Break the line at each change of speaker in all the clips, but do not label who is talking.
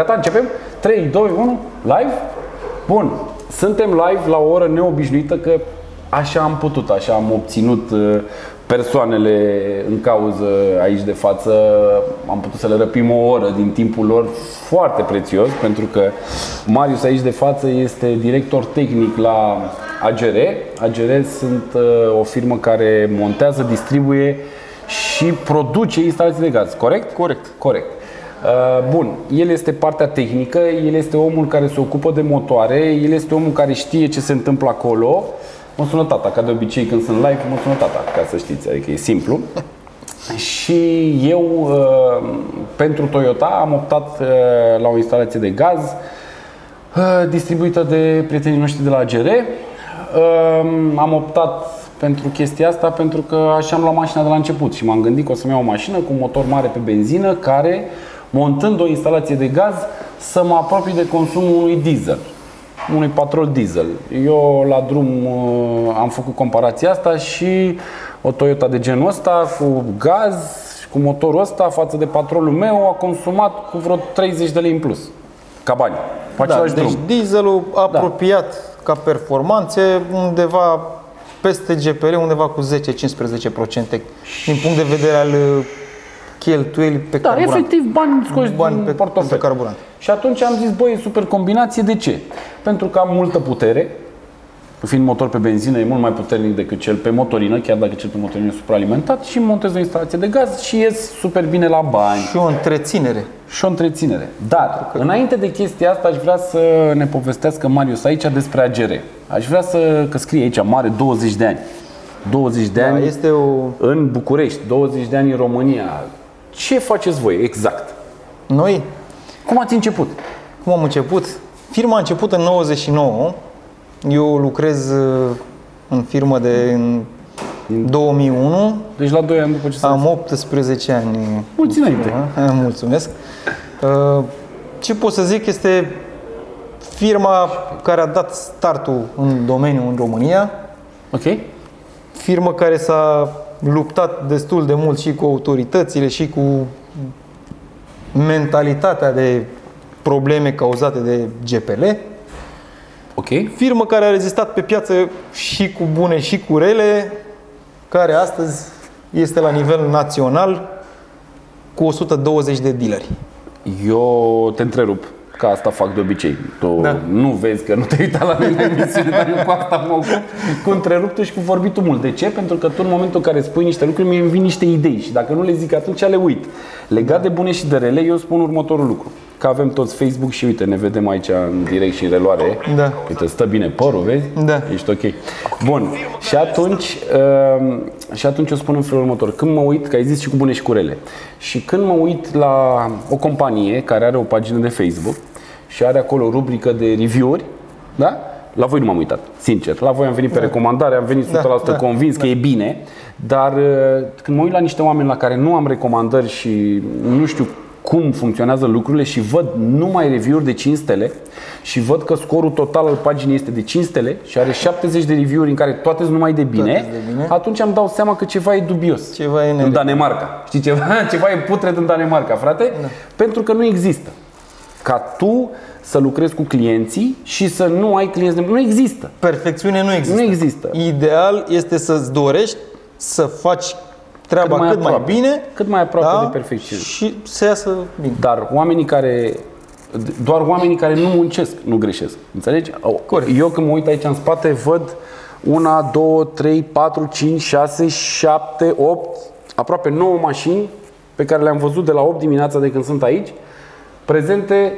Gata, începem? 3, 2, 1, live? Bun, suntem live la o oră neobișnuită că așa am putut, așa am obținut uh, persoanele în cauză aici de față, am putut să le răpim o oră din timpul lor foarte prețios, pentru că Marius aici de față este director tehnic la AGR. AGR sunt uh, o firmă care montează, distribuie și produce instalații de gaz, corect?
Corect.
Corect. Uh, Bun, el este partea tehnică, el este omul care se ocupă de motoare, el este omul care știe ce se întâmplă acolo. Mă sună tata, ca de obicei când sunt live, mă sună tata, ca să știți, adică e simplu. Și eu, uh, pentru Toyota, am optat uh, la o instalație de gaz uh, distribuită de prietenii noștri de la AGR. Um, Am optat pentru chestia asta pentru că așa am luat mașina de la început și m-am gândit că o să-mi iau o mașină cu un motor mare pe benzină care, montând o instalație de gaz, să mă apropii de consumul unui diesel unui patrol diesel. Eu la drum uh, am făcut comparația asta și o Toyota de genul ăsta cu gaz și cu motorul ăsta față de patrolul meu a consumat cu vreo 30 de lei în plus ca bani. Pe
Da,
același
deci
drum.
dieselul apropiat ca performanțe undeva peste GPR, undeva cu 10-15% din punct de vedere al uh, cheltuieli pe
Da,
carburant.
efectiv bani scoși
Bani
din
pe-
portofel.
pe carburant.
Și atunci am zis, băi, e super combinație, de ce? Pentru că am multă putere, fiind motor pe benzină, e mult mai puternic decât cel pe motorină, chiar dacă cel pe motorină e supraalimentat și montez o instalație de gaz și ies super bine la bani
Și o întreținere.
și o întreținere. Dar, înainte de chestia asta, aș vrea să ne povestească Marius aici despre AGR. Aș vrea să, că scrie aici, mare, 20 de ani. 20 de
Da,
ani
este o...
în București, 20 de ani în România. Ce faceți voi exact?
Noi,
Cum ați început?
cum am început? Firma a început în 99. Eu lucrez uh, în firmă de în 2001.
Deci la 2 ani după ce s-a...
Am 18 ani.
Mulți înainte.
Da, Mulțumesc. Uh, Ce pot să zic este firma care a dat startul în domeniu în România,
Ok?
firmă care s-a luptat destul de mult și cu autoritățile și cu mentalitatea de probleme cauzate de GPL.
Ok?
Firmă care a rezistat pe piață și cu bune și cu rele, care astăzi este la nivel național cu 120 de dealeri.
Eu te întrerup, că asta fac de obicei. Tu
Da.
nu vezi că nu te-ai uitat la mine în emisiune, dar eu cu asta mă ocup, cu întreruptul și cu vorbitul mult. De ce? Pentru că tu în momentul în care spui niște lucruri, mie îmi vin niște idei și dacă nu le zic atunci le uit. Legat de bune și de rele, eu spun următorul lucru. Că avem toți Facebook și uite, ne vedem aici în direct și în reluare.
Da.
Uite, stă bine părul, vezi?
Da.
Ești ok. Bun. Și atunci, uh, și atunci eu spun în felul următor. Când mă uit, că ai zis și cu bune și cu rele, și când mă uit la o companie care are o pagină de Facebook și are acolo o rubrică de review-uri, da? La voi nu m-am uitat, sincer. La voi am venit pe recomandare, am venit 100%
Da, da,
convins că e bine, dar uh, când mă uit la niște oameni la care nu am recomandări și nu știu cum funcționează lucrurile și văd numai review-uri de 5 stele și văd că scorul total al paginii este de 5 stele și are 70 de review-uri în care toate sunt numai de bine,
Toate sunt de bine.
atunci îmi dau seama că ceva e dubios.
Ceva e
în
nele.
Danemarca. Știi ceva? Ceva e putred în Danemarca, frate? Da. Pentru că nu există. Ca tu să lucrezi cu clienții și să nu ai clienți de... Nu există.
Perfecțiune nu există.
Nu există.
Ideal este să-ți dorești să faci treaba
Cât mai
cât mai,
aproape.
bine
Cât mai aproape de perfecțiune.
și să iasă bine.
Dar oamenii care doar oamenii care nu muncesc nu greșesc. Înțelegi?
Corect.
Eu când mă uit aici în spate văd una, două, trei, patru, cinci, șase, șapte, opt, aproape 9 mașini pe care le-am văzut de la 8 dimineața de când sunt aici, prezente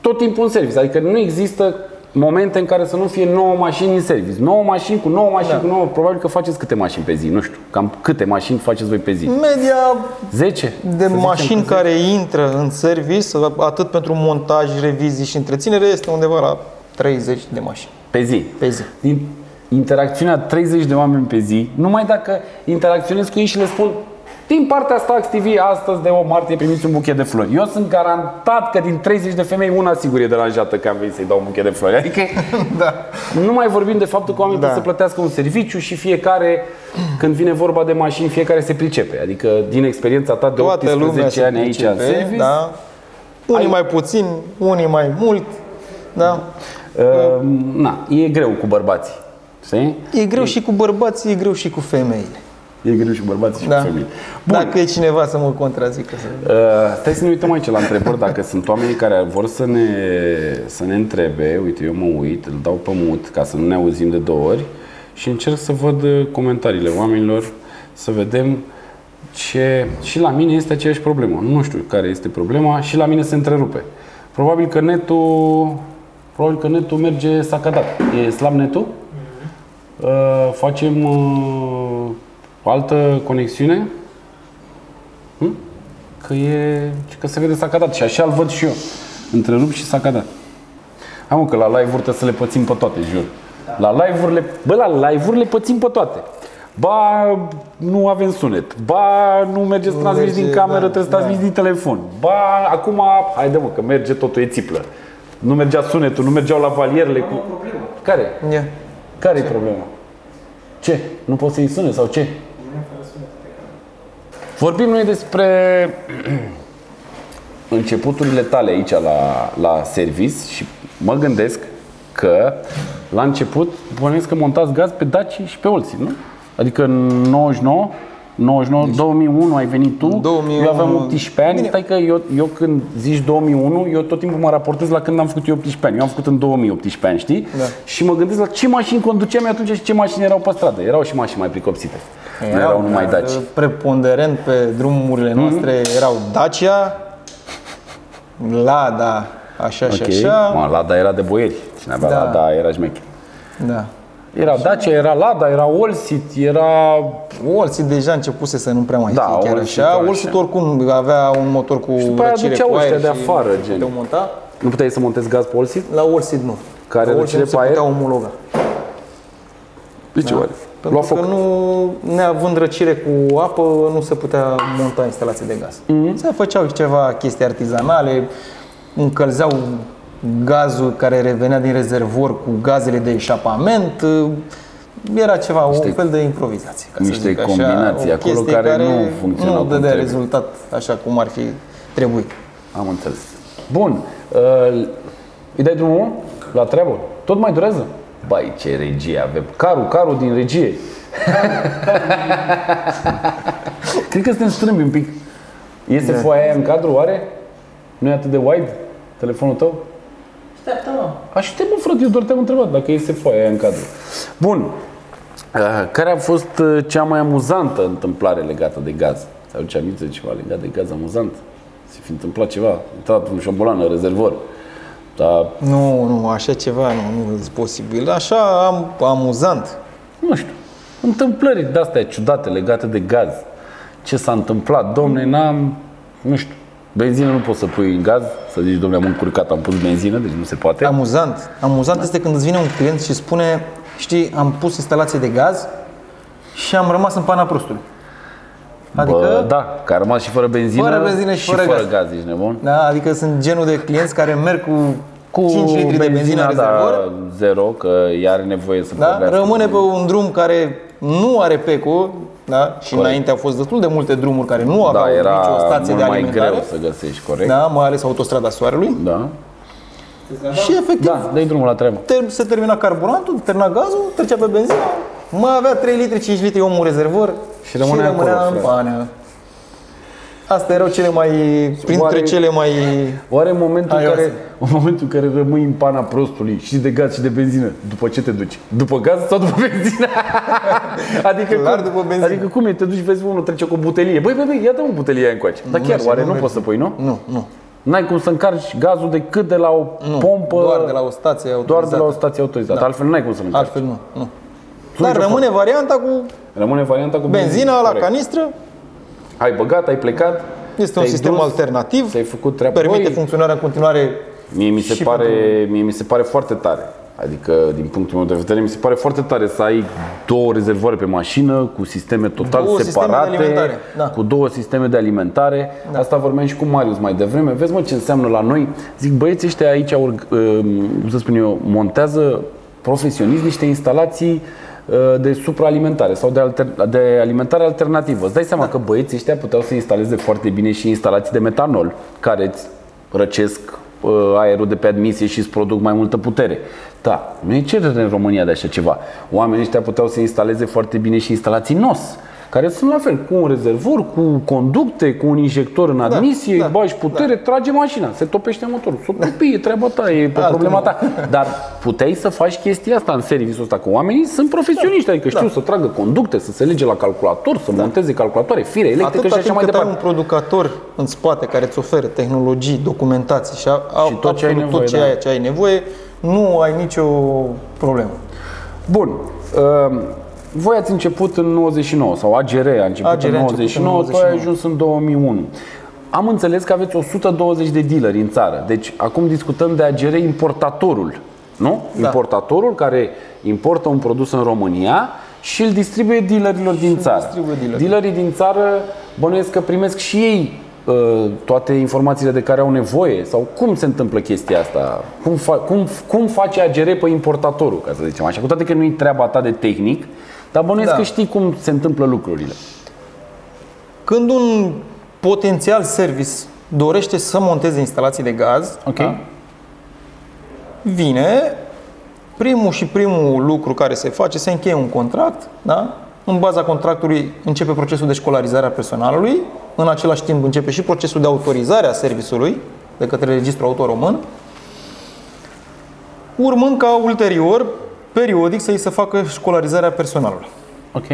tot timpul în service. Adică nu există momente în care să nu fie 9 mașini în service. 9 mașini cu 9 mașini
Da.
cu 9. Probabil că faceți câte mașini pe zi, nu știu. Cam câte mașini faceți voi pe zi?
Media
10?
de mașini care intră în service, atât pentru montaj, revizii și întreținere, este undeva la 30 de mașini
Pe zi.
pe zi.
din interacțiunea 30 de oameni pe zi, numai dacă interacționez cu ei și le spun din partea asta Ax TV, astăzi de o martie primiți un buchet de flori. Eu sunt garantat că din 30 de femei, una sigur e deranjată că am venit să-i dau un buchet de flori. Adică
Da.
nu mai vorbim de faptul că oamenii
Da.
trebuie să plătească un serviciu și fiecare, când vine vorba de mașini, fiecare se pricepe. Adică din experiența ta de
Toată lumea
18
se
ani aici în
pricepe,
service,
da. Unii mai puțin, unii mai mult. Da?
Uh, na, e greu cu bărbații. Știi?
E greu și cu bărbații, e greu și cu femeile.
E greu și cu bărbații și
Da.
cu femei. Bun.
Dacă e cineva să mă contrazică. Să...
Uh, stai să ne uităm aici la întrebări, dacă sunt oameni care vor să ne, să ne întrebe, uite, eu mă uit, îl dau pe mut ca să nu ne auzim de două ori și încerc să văd uh, comentariile oamenilor, să vedem ce... Și la mine este aceeași problemă. Nu știu care este problema și la mine se întrerupe. Probabil că netul, probabil că netul merge sacadat. E slab netul? Uh, facem uh, altă conexiune? Că e că se vede sacadat și așa îl văd și eu. Întrerup și sacadat. Hai mă, că la live-uri trebuie să le pățim pe toate, jur. La live-uri le, bă, la live-uri le pățim pe toate. Ba, nu avem sunet. Ba, nu merge să transmiți
merge,
din cameră,
da,
trebuie să
da.
transmiți din telefon. Ba, acum, haide mă, că merge totul, e țiplă. Nu mergea sunetul, nu mergeau la valierele cu... Care?
Ia.
Care e problema? Ce? Nu poți să-i sune sau ce? Vorbim noi despre începuturile tale aici la, la servis și mă gândesc că la început bănuiesc că montați gaz pe Daci și pe Olsi, nu? Adică în 99, 99, 2001 ai venit tu,
2001
eu aveam 18 ani,
Bine.
stai că eu, eu când zici 2001, eu tot timpul mă raportez la când am făcut eu 18 ani. Eu am făcut în 2018 ani, știi?
Da.
Și mă gândesc la ce mașini conduceam eu atunci și ce mașini erau pe stradă. Erau și mașini mai pricopsite. Nu erau numai
dar,
Daci.
Preponderent pe drumurile noastre erau Dacia, Lada, așa și
Ok.
așa.
Mă, Lada era de boieri. Cine avea
Da.
Lada era șmecher.
Da.
Era Dacia, era Lada, era Olsit, era...
Olsit deja începuse să nu prea mai
Da,
fie chiar
Olsit
așa.
așa.
Olsit oricum avea un motor cu
după aia
răcire
aduceau
cu aer
ăștia de
și
afară, gen.
puteau monta.
Nu puteai să montezi gaz pe Olsit?
La Olsit nu.
Care
La Olsit
răcire
nu se
pe aer?
putea omologa.
De ce oare? Lua
Pentru
foc.
că nu, neavând răcire cu apă, nu se putea monta instalații de gaz.
Mhm.
Se făceau ceva chestii artizanale, încălzeau gazul care revenea din rezervor cu gazele de eșapament. Era ceva,
Niște-
un fel de improvizație. Ca
niște
să zic așa,
combinații
o
acolo
chestie
care nu funcționau
Nu
cum
dădea
trebuie.
rezultat așa cum ar fi trebuit.
Am înțeles. Bun. Uh, îi dai drumul la treabă? Tot mai durează? Bai, ce regie avem. Carul, carul din regie. Cred că suntem strâmbi un pic. Iese
Da.
foaia aia în cadru, oare? Nu e atât de wide telefonul tău?
Așteaptă, mă.
Aștept, mă, frate, eu doar te-am întrebat dacă iese foaia aia în cadru. Bun. Uh, Care a fost uh, cea mai amuzantă întâmplare legată de gaz? Ți aduce aminte de ceva legat de gaz amuzant? Se fi întâmplat ceva? Intrat un șombolan în rezervor. Dar,
Nu, nu, așa ceva nu, nu e posibil. Așa am, amuzant.
nu știu, întâmplări de-astea ciudate legate de gaz. Ce s-a întâmplat? Domne, n-am, nu știu, benzină nu poți să pui în gaz, să zici, domne, am încurcat, am pus benzină, deci nu se poate.
Amuzant. Amuzant este când îți vine un client și spune, știi, am pus instalație de gaz și am rămas în pana prostului. Adică,
Bă, da, că a rămas și fără benzină,
Fără benzină și fără
fără
gaz.
gaz, ești nebun?
da, adică sunt genul de clienți care merg cu,
Cu
5 litri de benzină în rezervor,
da, zero, că ea are nevoie să
da,
pornească.
rămâne pe un drum care nu are PECO, da, și
Corect.
înainte au fost destul de multe drumuri care nu aveau
Da, era
nicio stație
mult
de
mai
alimentare.
greu să găsești, corect?
Da, mai ales autostrada Soarelui.
Da.
Și efectiv,
Da, dai drumul la treabă.
ter- se termina carburantul, termina gazul, trecea pe benzină, mai avea 3 litri, 5 litri omul în rezervor
Și rămânea acolo,
în
frate.
pană. Astea erau cele mai, printre
Oare-
cele mai...
Oare în momentul, în
Aioase.
care, în momentul în care rămâi în pana prostului și de gaz și de benzină, după ce te duci? După gaz sau după benzină? adică,
Clar
cum,
după benzină.
adică cum e? Te duci, vezi unul trece cu o butelie. Băi, băi, băi, ia dă o butelie aia încoace. Dar chiar,
merge,
oare
nu
nu,
merge.
poți să pui, nu?
Nu, nu.
N-ai cum să încarci gazul decât de la o
Nu,
pompă.
doar de la o stație
Doar
autorizată.
de la o stație autorizată.
Da.
Altfel n-ai cum să-l încarci.
Altfel nu, nu.
Nu
Dar
nicio
rămâne varianta cu
Rămâne varianta cu
benzina la
corect.
canistră,
Ai băgat, ai plecat.
este un
te-ai
sistem
dus,
alternativ,
Ți-ai făcut treaba.
permite
Băi,
funcționarea în continuare
Mie mi se
și
pare,
pentru-
mie mi se pare foarte tare. Adică, din punctul meu de vedere, mi se pare foarte tare să ai două rezervoare pe mașină cu sisteme total
Două sisteme de
separate,
alimentare, da.
cu două sisteme de alimentare. Asta vorbeam și cu Marius mai devreme. Vezi, mă, ce înseamnă la noi. Zic, băieții ăștia aici, org- um, cum să spun eu, montează profesionist niște instalații uh, de supraalimentare sau de, alter, de alimentare alternativă. Îți dai seama că băieții ăștia puteau să instaleze foarte bine și instalații de metanol, care îți răcesc uh, aerul de pe admisie și îți produc mai multă putere. Da, nu e cerere în România de așa ceva. Oamenii ăștia puteau să instaleze foarte bine și instalații NOS care sunt la fel, cu un rezervor, cu conducte, cu un injector în admisie, da, da, bagi putere, da. trage mașina, se topește motorul. S-o topi, e treaba ta, e pe problema ta. Dar puteai să faci chestia asta în serviciul ăsta, că oamenii sunt profesioniști, adică știu da. să tragă conducte, să se lege la calculator, să da. monteze calculatoare, fire electrice
Atâta
și așa mai departe.
ai un producător în spate care îți oferă tehnologii, documentații și, a, și tot, ce ai, nevoie, tot ce, da. ai, ce ai nevoie, nu ai nicio problemă.
Bun. Uh, voi ați început în 99 sau AGR a început AGR în 99, început în 99. tu ai ajuns în 2001. Am înțeles că aveți 120 de dealeri în țară. Deci acum discutăm de AGR importatorul. Nu? Da. Importatorul care importă un produs în România și îl distribuie dealerilor din țară. Dealerii. dealerii din țară bănuiesc că primesc și ei uh, toate informațiile de care au nevoie sau cum se întâmplă chestia asta? Cum, fa- cum, cum face AGR pe importatorul, ca să zicem așa? Cu toate că nu e treaba ta de tehnic, dar bănuiesc da. că știi cum se întâmplă lucrurile.
Când un potențial service dorește să monteze instalații de gaz, okay. da? vine primul și primul lucru care se face, se încheie un contract, da? în baza contractului începe procesul de școlarizare a personalului, în același timp începe și procesul de autorizare a serviciului de către Registrul Auto Român, urmând ca ulterior periodic să îi se facă școlarizarea personalului.
Ok.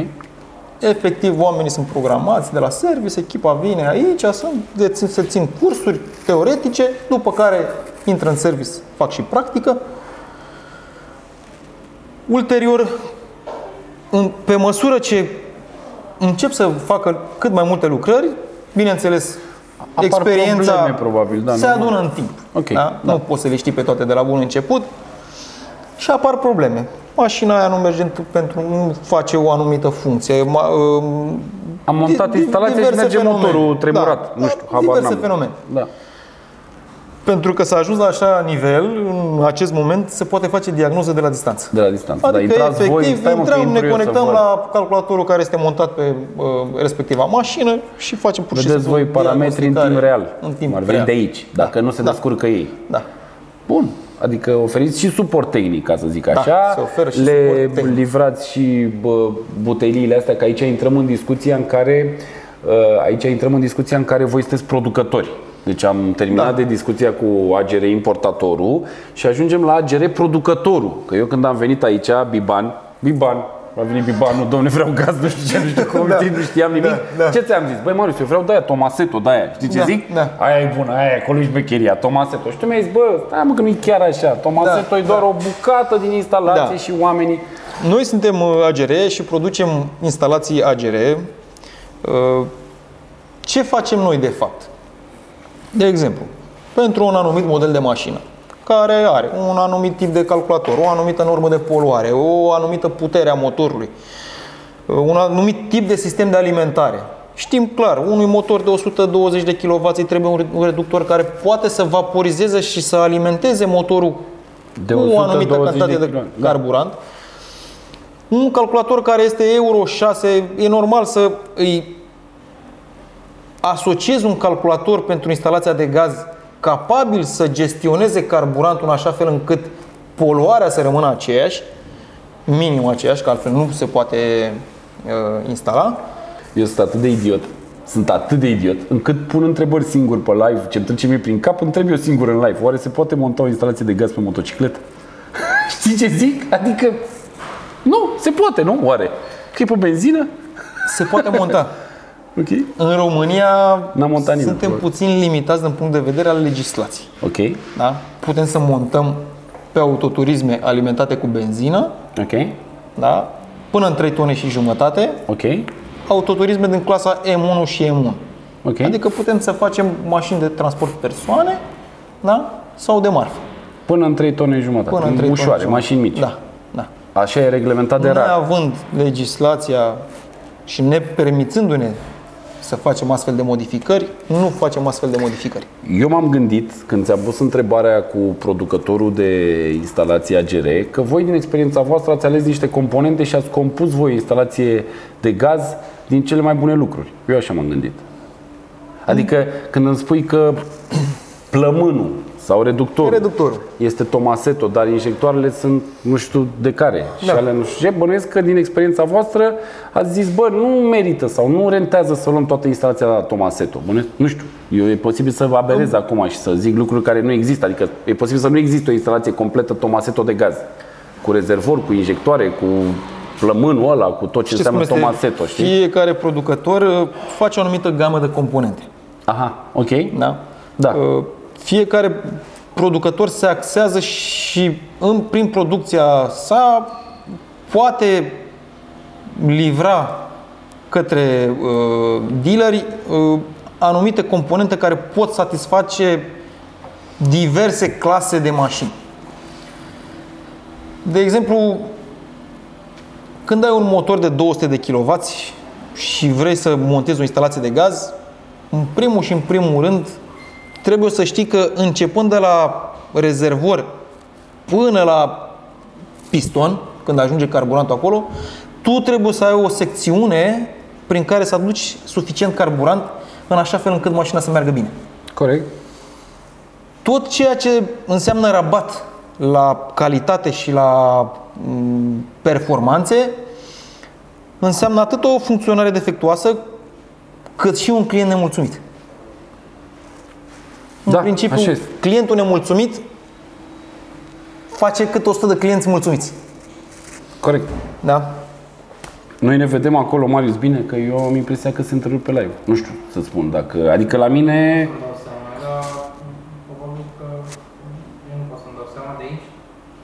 Efectiv, oamenii sunt programați de la service, echipa vine aici, sunt, se țin cursuri teoretice, după care intră în service, fac și practică. Ulterior, în, pe măsură ce încep să facă cât mai multe lucrări, bineînțeles, Apar experiența
probleme, probabil, da,
se adună în timp.
Okay, da?
Da. Nu poți să le știi pe toate de la bun început și apar probleme. Mașina aia nu merge pentru, nu face o anumită funcție. Ma, uh,
Am montat instalația și merge fenomene. motorul tremurat. Da, nu știu,
habar diverse n-am. fenomene.
Da.
Pentru că s-a ajuns la așa nivel, în acest moment se poate face diagnoză de la distanță.
De la distanță.
Adică, da, efectiv, voi, intrăm, ne conectăm la calculatorul care este montat pe uh, respectiva mașină și facem pur și
simplu. Vedeți voi parametri în timp real.
În timp
Ar real. de aici, dacă da. nu se da. descurcă ei.
Da.
Bun. Adică oferiți și suport tehnic, ca să zic
da,
așa.
Se oferă și
le livrați și bă, buteliile astea, că aici intrăm în discuția în care uh, aici intrăm în discuția în care voi sunteți producători. Deci am terminat da. de discuția cu AGR importatorul și ajungem la AGR producătorul. Că eu când am venit aici, Biban, Biban, a venit Bibanul, domne, vreau gaz, nu știu ce, nu știu cum, da. nu știam nimic. Da, da. Ce ți-am zis? Băi, Marius, eu vreau de aia, Tomaseto, de aia. Știi ce
da,
zic?
Da.
Aia e bună, aia e acolo și becheria, Tomaseto. Și tu mi-ai zis, bă, stai mă că nu e chiar așa. Tomaseto da, e doar da. o bucată din instalație da. și oamenii.
Noi suntem uh, AGR și producem instalații AGR. Uh, ce facem noi de fapt? De exemplu, pentru un anumit model de mașină care are un anumit tip de calculator, o anumită normă de poluare, o anumită putere a motorului, un anumit tip de sistem de alimentare. Știm clar, unui motor de 120 de kW îi trebuie un reductor care poate să vaporizeze și să alimenteze motorul de cu o anumită cantitate de, de da. carburant. Da. Un calculator care este Euro 6, e normal să îi asociezi un calculator pentru instalația de gaz capabil să gestioneze carburantul în așa fel încât poluarea să rămână aceeași, minim aceeași, că altfel nu se poate uh, instala.
Eu sunt atât de idiot, sunt atât de idiot, încât pun întrebări singur pe live, ce-mi trece mie prin cap, întreb eu singur în live, oare se poate monta o instalație de gaz pe motocicletă? Știi ce zic? Adică, nu, se poate, nu? Oare? Că e pe benzină?
Se poate monta.
Okay.
În România
N-am montat nimeni,
suntem probabil. puțin limitați din punct de vedere al legislației.
Ok.
Da? Putem să montăm pe autoturisme alimentate cu benzină.
Ok.
Da? Până în 3 tone și jumătate.
Ok.
Autoturisme din clasa M1 și M1.
Ok.
Adică putem să facem mașini de transport persoane da? sau de marfă.
Până în 3 tone și jumătate.
Până în 3
Ușoare,
tone
mașini mici.
Da. da.
Așa e reglementat de rar.
având legislația și ne permițându-ne să facem astfel de modificări, nu facem astfel de modificări.
Eu m-am gândit, când ți-am pus întrebarea cu producătorul de instalație AGR, că voi din experiența voastră ați ales niște componente și ați compus voi instalație de gaz din cele mai bune lucruri. Eu așa m-am gândit. Adică când îmi spui că plămânul sau reductorul.
Reductorul.
Este Tomasetto, dar injectoarele sunt nu știu de care. Da. Și
Da.
alea nu știu ce. Bănuiesc că din experiența voastră ați zis, bă, nu merită sau nu rentează să luăm toată instalația la Tomasetto. Bănuiesc, nu știu. Eu e posibil să vă aberez acum și să zic lucruri care nu există. Adică e posibil să nu există o instalație completă Tomasetto de gaz. Cu rezervor, cu injectoare, cu plămânul ăla, cu tot ce
Știți cum
înseamnă
este?
Tomasetto, știi?
Fiecare producător uh, face o anumită gamă de componente.
Aha, ok.
Da?
Da.
Uh, Fiecare producător se axează și în, prin producția sa poate livra către uh, dealeri uh, anumite componente care pot satisface diverse clase de mașini. De exemplu, când ai un motor de 200 de kW și vrei să montezi o instalație de gaz, în primul și în primul rând trebuie să știi că începând de la rezervor până la piston, când ajunge carburantul acolo, tu trebuie să ai o secțiune prin care să aduci suficient carburant în așa fel încât mașina să meargă bine.
Corect.
Tot ceea ce înseamnă rabat la calitate și la mm, performanțe înseamnă atât o funcționare defectuoasă cât și un client nemulțumit. În
Da,
principiu,
așa este.
clientul nemulțumit face cât 100 de clienți mulțumiți.
Corect.
Da?
Noi ne vedem acolo, Marius, bine, că eu am impresia că se întâlnesc pe live. Nu știu să spun dacă... Adică la mine...
Nu dau seama, dar probabil că eu nu pot să-mi dau seama de aici.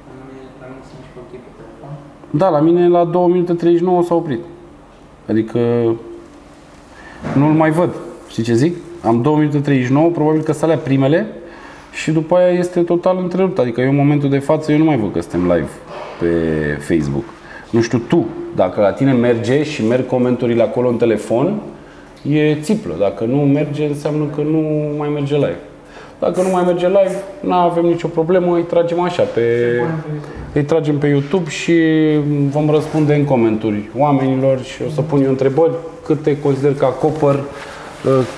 La mine, la mine sunt mișcă ok pe telefon.
Da, la mine la 2 minute 39 s-a oprit. Adică nu-l mai văd. Știi ce zic? Am 2 minute 39, probabil că să alea primele și după aia este total întrerupt. Adică eu în momentul de față eu nu mai văd că suntem live pe Facebook. Nu știu tu, dacă la tine merge și merg comenturile acolo în telefon, e țiplă. Dacă nu merge, înseamnă că nu mai merge live. Dacă nu mai merge live, nu avem nicio problemă, îi tragem așa pe, îi tragem pe YouTube și vom răspunde în comentarii oamenilor și o să pun eu întrebări câte consider că acopăr uh,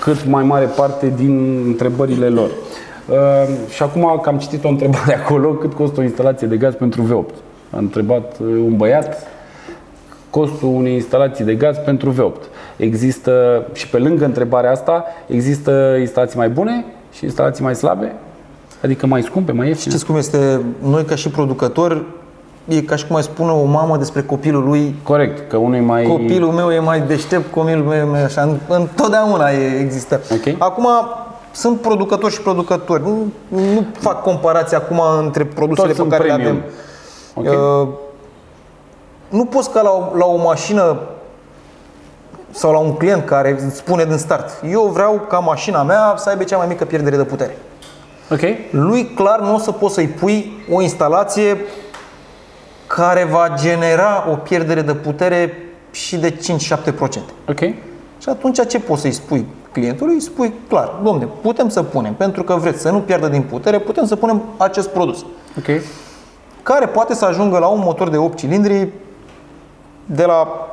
cât mai mare parte din întrebările lor. Uh, Și acum că am citit o întrebare acolo, cât costă o instalație de gaz pentru V8? A întrebat uh, un băiat costul unei instalații de gaz pentru V8. Există, și pe lângă întrebarea asta, există instalații mai bune și instalații mai slabe? Adică mai scumpe, mai ieftine?
Știți cum este? Noi ca și producători e ca și cum ai spune o mamă despre copilul lui
Corect, că unul e mai...
Copilul meu e mai deștept, copilul meu e mai așa. În- Întotdeauna e, există.
Ok.
Acum, sunt producători și producători. Nu, nu fac comparație acum între produsele
Toți
pe
sunt
care le
premium.
avem.
Ok.
Uh, nu poți ca la o, la o mașină sau la un client care îți spune din start eu vreau ca mașina mea să aibă cea mai mică pierdere de putere.
Ok.
Lui clar nu o să poți să-i pui o instalație care va genera o pierdere de putere și de 5-7%.
Ok.
Și atunci ce poți să-i spui clientului? Îi spui clar, domne, putem să punem, pentru că vreți să nu pierdă din putere, putem să punem acest produs,
Ok.
care poate să ajungă la un motor de 8 cilindri de la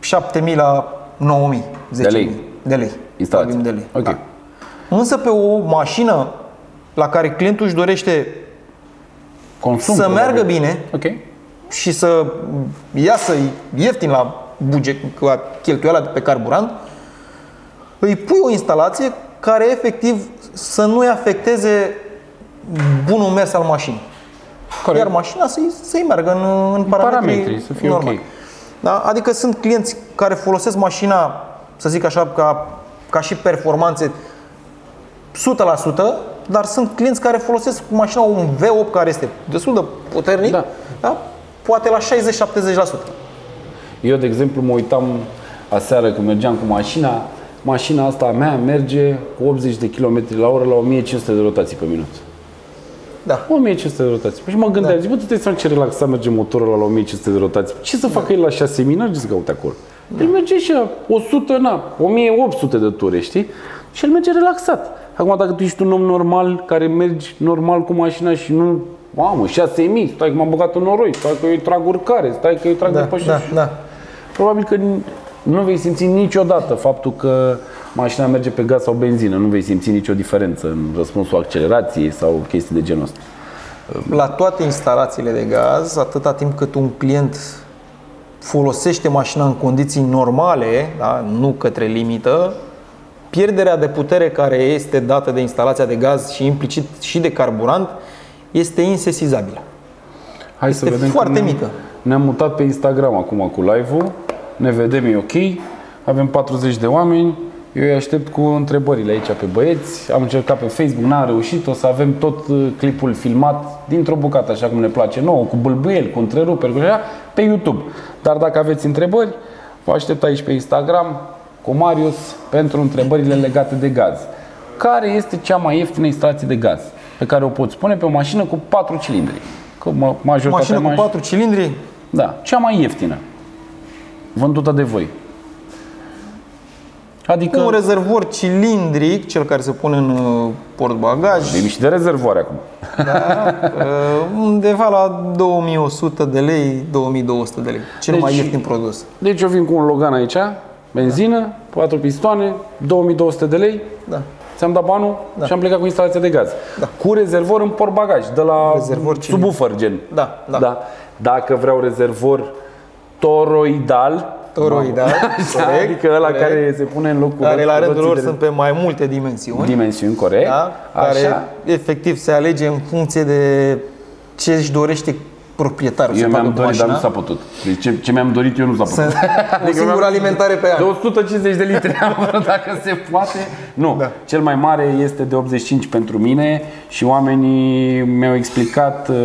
7000 la 9000 10.000
De lei.
De lei.
Instalație.
Vorbim de lei.
Ok.
Da. Însă pe o mașină la care clientul își dorește
Consum.
să
probabil.
meargă bine
Ok.
și să iasă ieftin la buget, la cheltuiala de pe carburant, îi pui o instalație care efectiv să nu-i afecteze bunul mers al mașinii.
Corect.
Iar mașina să-i, să-i meargă în, în parametri,
parametri, să fie
normal.
ok.
Da? Adică sunt clienți care folosesc mașina, să zic așa, ca, ca și performanțe 100%, dar sunt clienți care folosesc mașina un V8 care este destul de puternic,
Da.
da? poate la 60-70%.
Eu, de exemplu, mă uitam aseară când mergeam cu mașina, mașina asta a mea merge cu 80 de km la oră la 1500 de rotații pe minut.
Da.
1500 de rotații. Păi și mă gândeam, zic, bă, tu te seama ce relaxat merge motorul ăla la 1500 de rotații. Ce să facă el la 6000? N-ar să caute acolo. El merge și la 100, na, 1800 de ture, știi? Și el merge relaxat. Acum, dacă tu ești un om normal, care mergi normal cu mașina și nu Mamă, 6000, stai că m-am băgat în noroi, stai că eu îi trag urcare, stai că eu îi trag
Da,
după
da, da.
Probabil că nu vei simți niciodată faptul că mașina merge pe gaz sau benzină, nu vei simți nicio diferență în răspunsul accelerației sau chestii de genul ăsta.
La toate instalațiile de gaz, atâta timp cât un client folosește mașina în condiții normale, da, nu către limită, pierderea de putere care este dată de instalația de gaz și implicit și de carburant este insesizabilă.
Hai
Este
să vedem
foarte
că ne-am-
mică.
Ne-am mutat pe Instagram acum cu live-ul. Ne vedem, e ok. Avem 40 de oameni. Eu îi aștept cu întrebările aici pe băieți. Am încercat pe Facebook, n-am reușit. O să avem tot uh, clipul filmat dintr-o bucată, așa cum ne place nouă, cu bâlbâieli, cu întreruperi, cu așa, pe YouTube. Dar dacă aveți întrebări, vă aștept aici pe Instagram cu Marius pentru întrebările legate de gaz. Care este cea mai ieftină instalație de gaz pe care o poți pune pe o mașină cu 4 cilindri? Că ma- majoritatea
Mașină cu
maș-
4 cilindri,
da, cea mai ieftină. Vândută de voi. Adică
un rezervor cilindric, cel care se pune în uh, portbagaj,
vorbim și de rezervoare acum.
da, uh, undeva la 2100 de lei, 2200 de lei. Cel
Deci-
mai ieftin produs.
Deci eu vin cu un Logan aici, benzină, 4 pistoane, 2200 de lei,
Da.
ți-am dat banul și am plecat cu instalația de gaz.
Da.
Cu rezervor în portbagaj, de la
Rezervor cilindric.
subwoofer gen.
Da, da.
da. Dacă vreau rezervor toroidal,
Toroidal,
Așa,
corect,
adică ăla
corect.
care se pune în locul
Care la rândul
roții
lor
de
sunt pe mai multe dimensiuni.
dimensiuni, corect.
da? care
Așa.
efectiv se alege în funcție de ce își dorește proprietarul să
Eu
facă
mi-am
cu
dorit, dar
mașina.
nu s-a putut. Deci ce, ce mi-am dorit eu nu s-a putut.
Să, o singură alimentare pe
De
an.
150 de litri am vrut dacă se poate. Nu,
Da.
cel mai mare este de 85 pentru mine și oamenii mi-au explicat uh,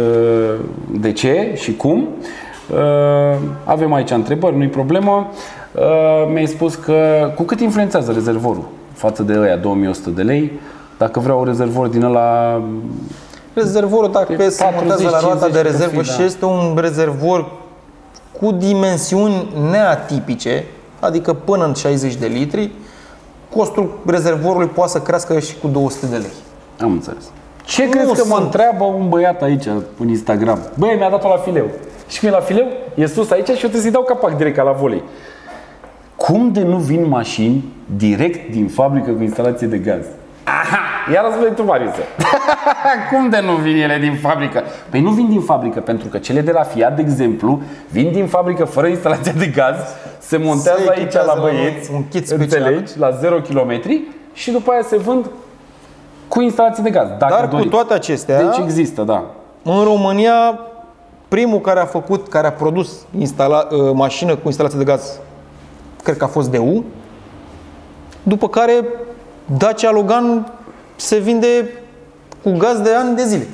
de ce și cum. Uh, Avem aici întrebări, nu-i problemă. Uh, Mi-ai spus că cu cât influențează rezervorul față de ăia 2100 de lei, dacă vreau un rezervor din ăla
Rezervorul, dacă
Pe
se montează la
40-50
roata de
pot
rezervă
fi,
și
da.
este un rezervor cu dimensiuni neatipice, adică până în 60 de litri, costul rezervorului poate să crească și cu 200 de lei.
Am înțeles. Ce
Nu
crezi că mă
sunt.
întreabă un băiat aici în Instagram? Băi, mi-a dat-o la fileu. Și cum e la fileu? E sus aici și eu trebuie să-i dau capac direct ca la volei. Cum de nu vin mașini direct din fabrică cu instalație de gaz? Aha! Iar răspunde tu, Marius. Cum de nu vin ele din fabrică? Păi nu vin din fabrică, pentru că cele de la Fiat, de exemplu, vin din fabrică fără instalația de gaz, se montează
Se
aici
echipează
la
la
băieți,
un kit special.
înțelegi, la 0 km și după aia se vând cu instalație de gaz. Dacă
Dar cu
doriți.
toate acestea,
Deci există, da.
în România, primul care a făcut, care a produs instala, uh, mașină cu instalație de gaz, cred că a fost DU, după care Dacia Logan se vinde cu gaz de ani de zile.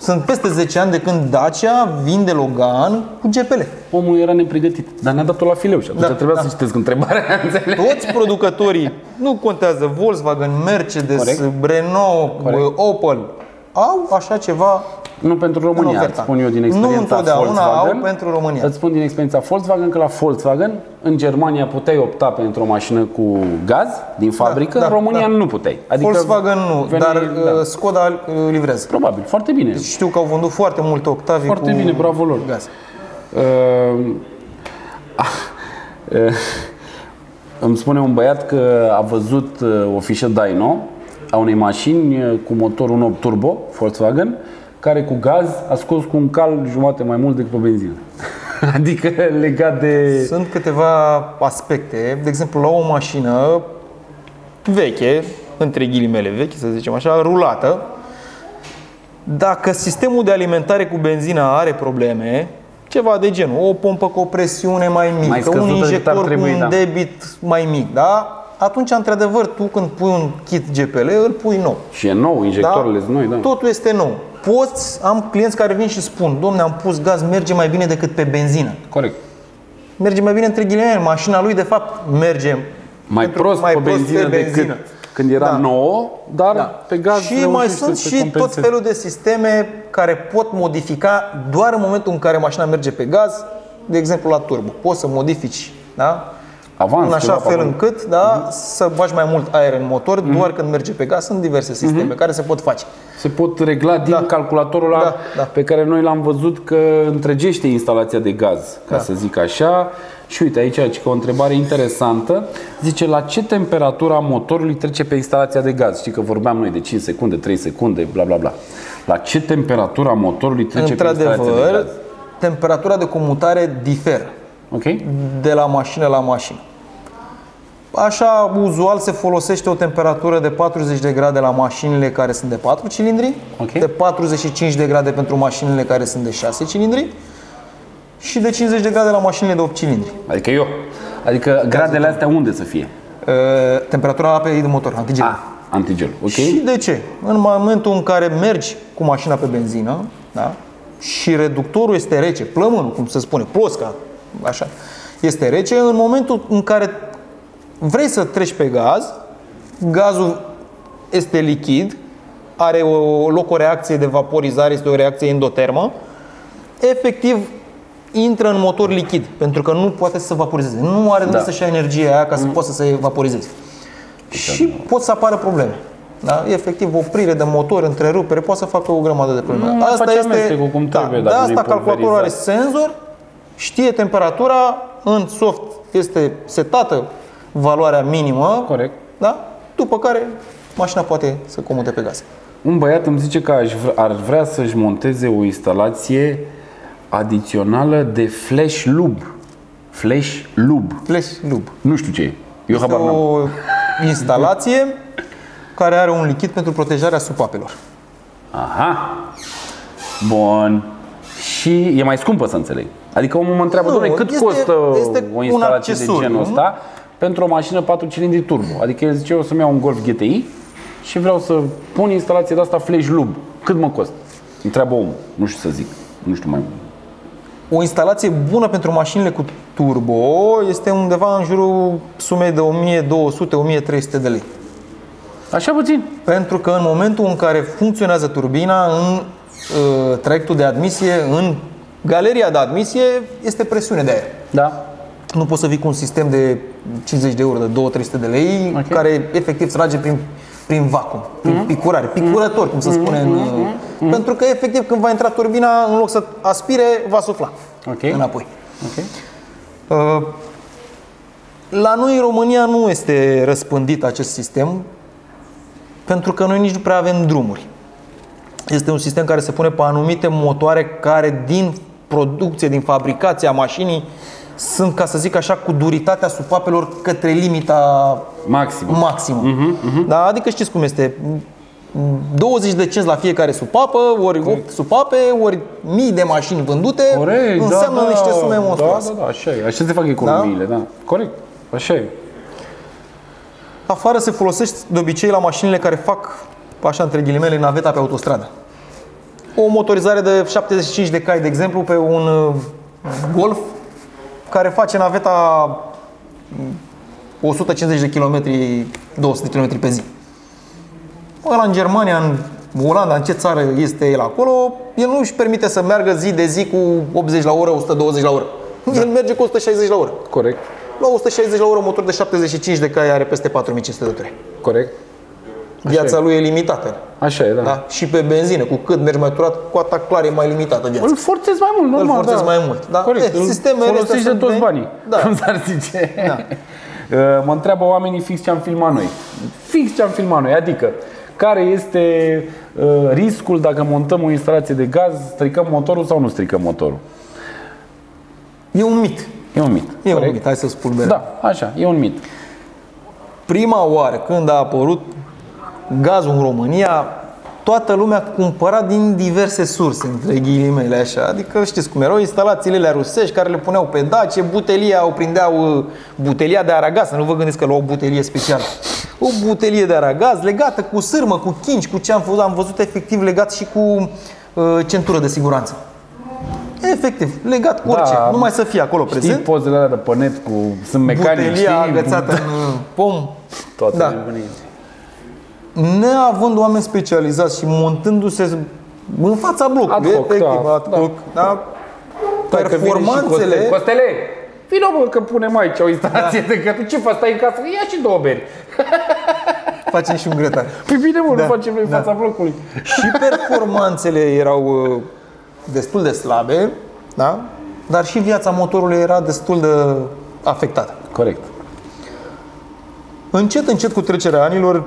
Sunt peste 10 ani de când Dacia vinde Logan cu GPL.
Omul era nepregătit, dar ne-a dat-o la fileu și atunci
Da,
trebuia
da.
să citesc întrebarea, înțelegi?
Toți producătorii, nu contează Volkswagen, Mercedes,
Corect.
Renault,
Corect.
Opel, au așa ceva
Nu pentru
în
România,
oferta.
îți spun eu din
Nu
experiența
întotdeauna
Volkswagen.
au pentru România.
Îți spun din experiența Volkswagen că la Volkswagen, în Germania puteai opta pentru o mașină cu gaz din fabrică,
da,
în România
da.
nu puteai. Adică
Volkswagen nu,
veneai-
dar
da.
uh, Skoda uh, livrează.
Probabil, foarte bine.
Știu că au vândut foarte multe Octavii
Foarte
cu
bine, bravo lor.
gaz.
Uh, ah, uh, îmi spune un băiat că a văzut uh, o fișă Dyno a unei mașini uh, cu motor 1.8 turbo, Volkswagen, care cu gaz a scos cu un cal jumate mai mult decât pe benzină. adică legat de...
Sunt câteva aspecte. De exemplu, la o mașină veche, între ghilimele veche, să zicem așa, rulată, dacă sistemul de alimentare cu benzina are probleme, ceva de genul, o pompă cu o presiune mai mică,
Mai scăzută
un
decât ar
injector
trebui,
cu un
da.
debit mai mic, da? Atunci, într-adevăr, tu când pui un kit GPL, îl pui nou.
Și e nou, injectoarele sunt noi, da.
Totul este nou. Poți, am clienți care vin și spun, domne, am pus gaz, merge mai bine decât pe benzină.
Corect.
Merge mai bine între ghilimele, mașina lui de fapt merge
Mai
pentru-
prost pe benzină decât când era
Da.
nouă, dar
Da.
pe gaz
și mai
reușește
sunt
să
și tot
compenseze.
felul de sisteme care pot modifica doar în momentul în care mașina merge pe gaz, de exemplu la turbo. Poți să modifici, da?
Avans,
în așa
ceva pe
fel
acolo.
încât da, să bagi mai mult aer în motor doar când merge pe gaz. Sunt diverse sisteme care se pot face.
Se pot regla din
Da.
calculatorul ăla
Da, da.
pe care noi l-am văzut că întregește instalația de gaz, ca
Da.
să zic așa. Și uite aici aici că o întrebare interesantă. Zice la ce temperatură a motorului trece pe instalația de gaz? Știi că vorbeam noi de 5 secunde, 3 secunde, bla bla bla. La ce temperatură a motorului trece pe instalația de
Într-adevăr,
gaz?
temperatura de comutare diferă
Ok?
de la mașină la mașină. Așa, uzual se folosește o temperatură de 40 de grade la mașinile care sunt de 4 cilindri,
Ok.
de 45 de grade pentru mașinile care sunt de 6 cilindri și de 50 de grade la mașinile de 8 cilindri.
Adică eu. Adică gradele astea unde să fie?
Uh, Temperatura apei de motor, antigel.
Ah, antigel. Ok?
Și de ce? În momentul în care mergi cu mașina pe benzină da? și reductorul este rece, plămânul, cum se spune, plosca, așa, este rece, în momentul în care vrei să treci pe gaz, gazul este lichid, are o, loc o reacție de vaporizare, este o reacție endotermă, efectiv intră în motor lichid, pentru că nu poate să se vaporizeze. Nu are de
Da.
da. să-și ia energia aia ca să poată să se vaporizeze. Și pot să apară probleme. Da? Efectiv, oprire de motor, întrerupere, poate să facă o grămadă de probleme.
Nu face amestecul cum trebuie,
da,
dacă
de
nu-i
asta calculatorul are
pulverizat.
senzor, știe temperatura, în soft este setată valoarea minimă,
Corect.
da? după care mașina poate să comute pe gaz.
Un băiat îmi zice că aș vre- ar vrea să-și monteze o instalație adițională de flash lube. Flash lube.
Flash lube.
Nu știu ce e. Eu
Este
habar n-am.
o instalație care are un lichid pentru protejarea supapelor.
Aha. Bun. Și e mai scumpă să înțeleg. Adică omul mă întreabă,
Nu,
domnule, cât
este-
costă
este
o
un
instalație de
accesoriu,
genul
nu?
ăsta pentru o mașină 4 cilindri turbo? Adică el zice, eu o să-mi iau un Golf GTI și vreau să pun instalație de asta flash lube. Cât mă costă? Întreabă omul. Nu știu să zic. Nu știu mai
O instalație bună pentru mașinile cu turbo este undeva în jurul sumei de 1200-1300 de lei.
Așa puțin.
Pentru că în momentul în care funcționează turbina, în uh, traiectul de admisie, în galeria de admisie, este presiune de aer.
Da.
Nu poți să vii cu un sistem de 50 de euro, de 2-300 de lei,
Ok.
care efectiv trage prin, prin vacuum, prin picurare, picurător, cum se spune în... Pentru că efectiv când va intra turbina, în loc să aspire, va sufla
Ok.
înapoi.
Ok.
Uh, La noi în România nu este răspândit acest sistem pentru că noi nici nu prea avem drumuri. Este un sistem care se pune pe anumite motoare care din producție, din fabricația mașinii sunt, ca să zic așa, cu duritatea supapelor către limita
Maxim.
maximă. Da? Adică știți cum este. 20 de cenți la fiecare supapă, ori 8 supape, ori mii de mașini vândute,
Corect,
înseamnă
da, da,
niște sume
da,
monstruoase.
Da, da, așa e. Așa se fac economiile, da. Corect. Așa e.
Afară se folosește de obicei la mașinile care fac, așa între ghilimele, naveta pe autostradă. O motorizare de 75 de cai, de exemplu, pe un uh, Golf, care face naveta mm, 150 de km, 200 de km pe zi. Ăla în Germania, în Olanda, în ce țară este el acolo, el nu își permite să meargă zi de zi cu 80 la oră, 120 la oră. El merge cu 160 la oră.
Corect.
La 160 la oră, motor de 75 de cai are peste 4500 de ture.
Corect.
Viața lui e limitată.
Așa e, da.
Da? Și pe benzină, cu cât mergi mai turat, cu atât clar e mai limitată viața.
Îl forțezi mai mult, normal.
forțezi
da.
mai mult, da.
Corect.
Eh,
Îl
sistemele
folosești
astea
de
sunt
toți
de-
banii.
Da.
Cum s-ar zice.
Da.
Uh, Mă întreabă oamenii fix ce am filmat noi. Fix ce am filmat noi. Adică, care este uh, riscul dacă montăm o instalație de gaz, stricăm motorul sau nu stricăm motorul?
E un mit.
E un mit.
E
corect?
un mit, hai să spun bine.
Da, așa, e un mit.
Prima oară când a apărut gazul în România, toată lumea cumpăra din diverse surse, între ghilimele așa. Adică știți cum erau instalațiile alea rusești care le puneau pe dace, butelia, o prindeau uh, butelia de aragaz, să nu vă gândiți că luau o butelie specială. O butelie de aragaz legată cu sârmă, cu chinci, cu ce am văzut, am văzut efectiv legat și cu uh, centură de siguranță. Efectiv, legat cu orice,
Da.
numai să fie acolo
Știi
prezent.
pozele alea de pe net cu... Sunt mecanici,
Butelia
știi?
agățată în uh, pom.
Toate
Da.
nebunie.
Neavând oameni specializați și montându-se în fața blocului,
Ad hoc,
efectiv,
da,
ad hoc, da.
Stai că vine și
Performanțele,
Costel. Costele! Vino mă că punem aici o instalație de că tu ce faci, stai în casă? Ia și două beri.
Facem și un grătar.
Păi bine mă,
Da,
nu facem noi în
da.
fața blocului.
și performanțele erau uh, destul de slabe, da? dar și viața motorului era destul de afectată.
Corect.
Încet, încet cu trecerea anilor,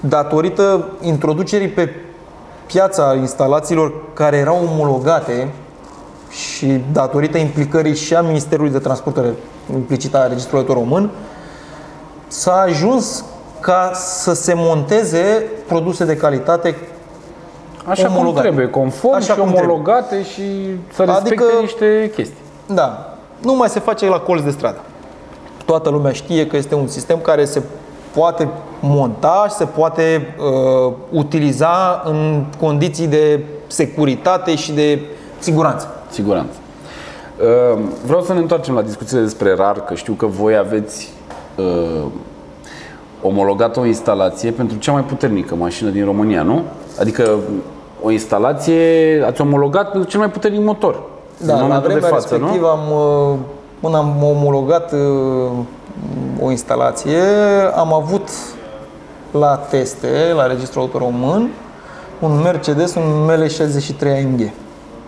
datorită introducerii pe piața instalațiilor care erau omologate și datorită implicării și a Ministerului de Transportare implicit a Registrului Auto Român, s-a ajuns ca să se monteze produse de calitate
Așa cum
Omologate.
trebuie, conform
Așa
și
cum trebuie.
omologate și să respecte
Adică-
niște chestii.
Da, nu mai se face la colț de stradă. Toată lumea știe că este un sistem care se poate monta și se poate uh, utiliza în condiții de securitate și de siguranță.
Siguranță. Uh, Vreau să ne întoarcem la discuțiile despre RAR, că știu că voi aveți uh, omologat o instalație pentru cea mai puternică mașină din România, nu? Adică o instalație, ați omologat pentru cel mai puternic motor. în
Da, la
momentul
vremea
de față,
respectivă am, uh, până am omologat uh, o instalație, am avut la teste, la Registrul Auto Român, un Mercedes, un ML63 AMG.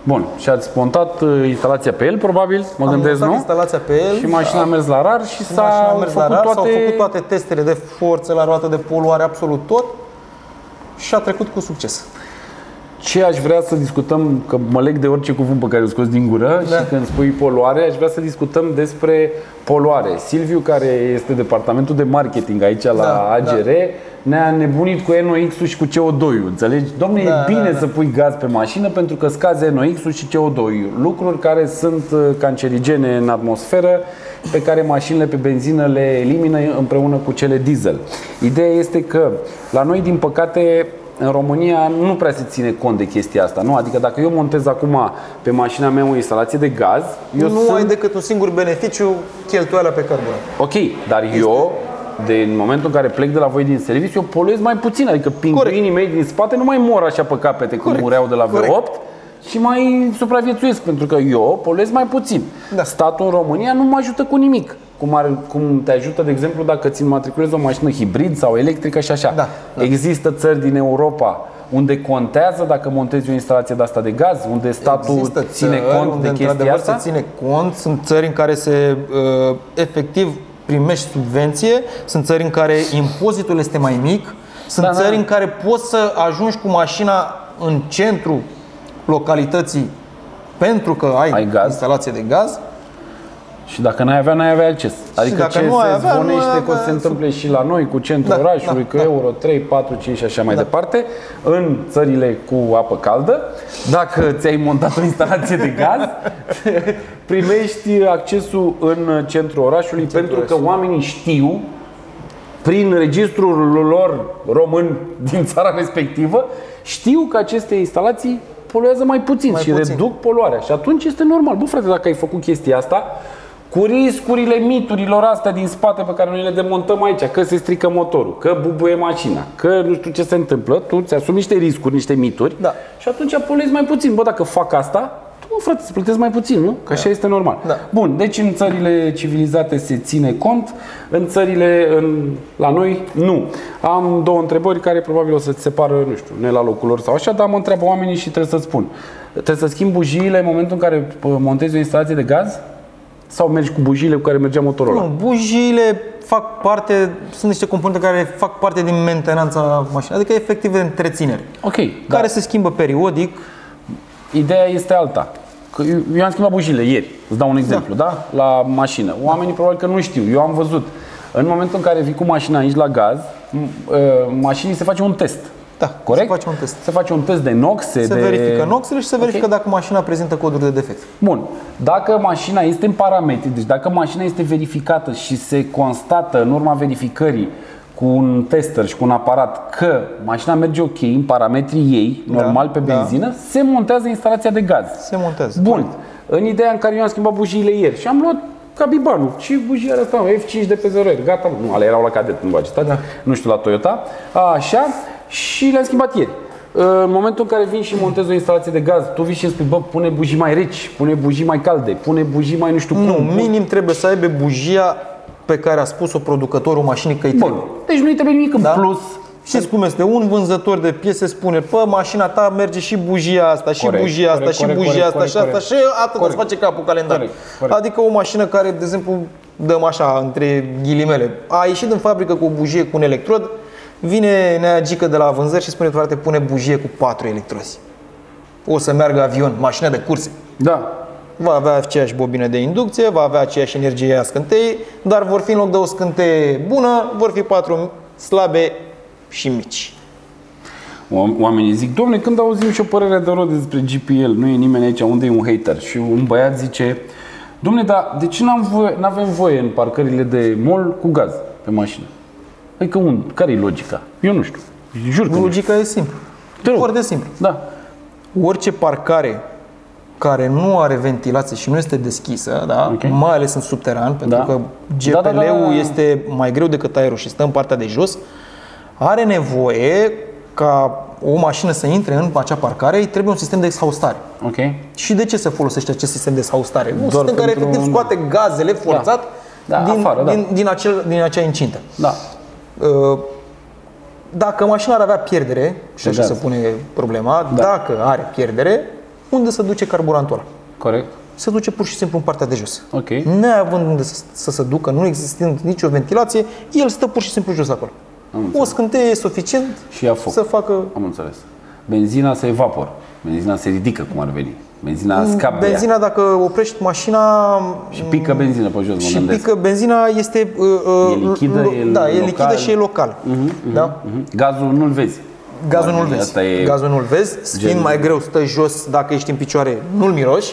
Bun, și ați montat uh, instalația pe el, probabil, mă
Am
gândesc,
montat
nu?
instalația pe el.
Și mașina a mers la RAR și
Și mașina a
s-au
mers la
făcut
RAR,
toate...
s-au făcut toate testele de forță la roată, de poluare, absolut tot și a trecut cu succes.
Ce aș vrea să discutăm, că mă leg de orice cuvânt pe care îl scoți din gură
Da.
și când spui poluare, aș vrea să discutăm despre poluare. Silviu, care este departamentul de marketing aici la
Da,
AGR, ne-a nebunit cu NOx-ul și cu CO2-ul, înțelegi? Domnule,
Da,
e bine
da, da.
să pui gaz pe mașină pentru că scazi NOx-ul și CO2-ul, lucruri care sunt uh, cancerigene în atmosferă, pe care mașinile pe benzină le elimină împreună cu cele diesel. Ideea este că la noi, din păcate, în România nu prea se ține cont de chestia asta, nu? Adică dacă eu montez acum pe mașina mea o instalație de gaz, eu
nu
sunt...
ai decât un singur beneficiu, cheltuiala pe carburant.
Ok, dar eu, de, în momentul în care plec de la voi din serviciu, eu poluez mai puțin. Adică pinguinii mei din spate nu mai mor așa pe capete cum
Corect.
mureau de la V8
Corect.
și mai supraviețuiesc, pentru că eu poluez mai puțin.
Da.
Statul în România nu mă ajută cu nimic. Cum, ar, cum te ajută, de exemplu, dacă ți matriculezi o mașină hibrid sau electrică și așa.
Da, da.
Există țări din Europa unde contează dacă montezi o instalație de asta de gaz, unde statul
Există
ține
țări
cont
unde
de chestia
într-adevăr
asta?
se ține cont, sunt țări în care se uh, efectiv primești subvenție, sunt țări în care impozitul este mai mic, sunt
Da, da.
țări în care poți să ajungi cu mașina în centru localității pentru că ai,
Ai gaz.
instalație de gaz.
Și dacă n-ai avea, n-ai avea acces. Adică
dacă
ce
nu ai
se
avea, nu ai
zvonește că o
avea
să se întâmple și la noi cu centrul
Da,
orașului,
da,
că
da.
euro 3, 4, 5 și așa mai departe, în țările cu apă caldă, dacă ți-ai montat o instalație de gaz, primești accesul în centrul orașului pentru că oamenii știu prin registrul lor român din țara respectivă, știu că aceste instalații poluează mai puțin
Mai
și
puțin.
reduc poluarea. Și atunci este normal. Bă, frate, dacă ai făcut chestia asta, cu riscurile miturilor astea din spate pe care noi le demontăm aici, că se strică motorul, că bubuie mașina, că nu știu ce se întâmplă, tu ți asumi niște riscuri, niște mituri
Da.
și atunci poluezi mai puțin. Bă, dacă fac asta, tu, mă, frate, îți plătesc mai puțin, nu? Că așa este normal.
Da.
Bun, deci în țările civilizate se ține cont, în țările în, la noi nu. Am două întrebări care probabil o să-ți separă, nu știu, ne la locul lor sau așa, dar mă întreabă oamenii și trebuie să-ți spun. Trebuie să schimbi bujiile în momentul în care pă, montezi o instalație de gaz? Sau mergi cu bujiile cu care mergea motorul ăla?
Nu, bujiile fac parte, sunt niște componente care fac parte din mentenanța mașinii, adică efectiv de întreținere,
Ok,
care
dar
se schimbă periodic.
ideea este alta. Că eu, eu am schimbat bujiile ieri, îți dau un exemplu, da? La mașină. Oamenii probabil că nu știu, eu am văzut. În momentul în care vii cu mașina aici la gaz, m- uh, mașinii se face un test.
Da,
Corect?
se face un test.
Se face un test de noxe,
Se
de...
verifică noxele și se verifică
Ok.
dacă mașina prezintă coduri de defect.
Bun. Dacă mașina este în parametri, deci dacă mașina este verificată și se constată în urma verificării cu un tester și cu un aparat că mașina merge ok în parametrii ei, normal pe
da.
benzină, se montează instalația de gaz.
Se montează.
Bun. În ideea în care eu am schimbat bujiile ieri și am luat ca bibanul. Ce bujii are asta? F5 de pe 0 gata. Nu, ale erau la cadet, nu vă agitați.
Da.
Nu știu la Toyota. Așa. Și le-am schimbat ieri. În momentul în care vin și montez o instalație de gaz, tu vii și îmi spui, bă, pune bujii mai reci, pune bujii mai calde, pune bujii mai nu știu
Nu,
cum.
minim trebuie să aibă bujia pe care a spus-o producătorul mașinii că îi
Bun,
trebuie.
deci nu-i trebuie nimic în
Da?
plus.
Știți cum este? Un vânzător de piese spune, pe mașina ta merge și bujia asta, și
Corect,
bujia asta,
corect,
și
corect,
bujia
corect,
asta, și
corect,
asta,
corect.
și atât îți
Corect.
face capul calendar.
Corect, corect.
Adică o mașină care, de exemplu, dăm așa, între ghilimele, a ieșit în fabrică cu o bujie cu un electrod, vine neagică de la vânzări și spune, frate, pune bujie cu patru electrozi. O să meargă avion, mașină de curse.
Da,
Va avea aceeași bobină de inducție, va avea aceeași energie a scântei, dar vor fi în loc de o scânteie bună, vor fi patru slabe și mici.
Oam- Oamenii zic, domne, când auzim și o părere de rău despre GPL, nu e nimeni aici, unde e un hater? Și un băiat zice, domne, dar de ce n-am voie, n-avem voie în parcările de mall cu gaz pe mașină? Adică un, care e logica? Eu nu știu. Jur că nu știu.
Logica e simplă.
Te rog.
Foarte simplu.
Da.
Orice parcare care nu are ventilație și nu este deschisă, da?
Ok.
mai ales în subteran, pentru
Da.
că
Da,
GPL-ul
da, da, da.
este mai greu decât aerul și stă în partea de jos, are nevoie ca o mașină să intre în acea parcare, îi trebuie un sistem de exhaustare.
Ok.
Și de ce se folosește acest sistem de exhaustare? Un
Doar
sistem care
pentru
efectiv
un-
scoate gazele forțat
Da,
din,
afară, da.
din, din, acel, din acea incintă.
Da.
Uh, Dacă mașina ar avea pierdere, și
De
așa
gaz.
se pune problema,
Da.
dacă are pierdere, unde se duce carburantul ăla?
Corect.
Se duce pur și simplu în partea de jos.
Ok.
Neavând unde să, să se ducă, nu existând nicio ventilație, el stă pur și simplu jos acolo. O scânteie e suficient
Și ia foc.
să facă
Am înțeles. Benzina se evapor. Benzina se ridică, cum ar veni. Benzina scapă de ea.
benzina, dacă oprești mașina
Și pică benzină pe jos, mă
și
gândesc.
pică benzina este uh, uh,
E lichidă,
lo-
e
da, e
local.
lichidă și e local. Da?
Mhm. Gazul nu-l vezi.
Gazul nu-l
Asta
vezi.
e...
Gazul nu-l vezi, fiind
gen-
mai greu, stă jos, dacă ești în picioare, nu-l miroși.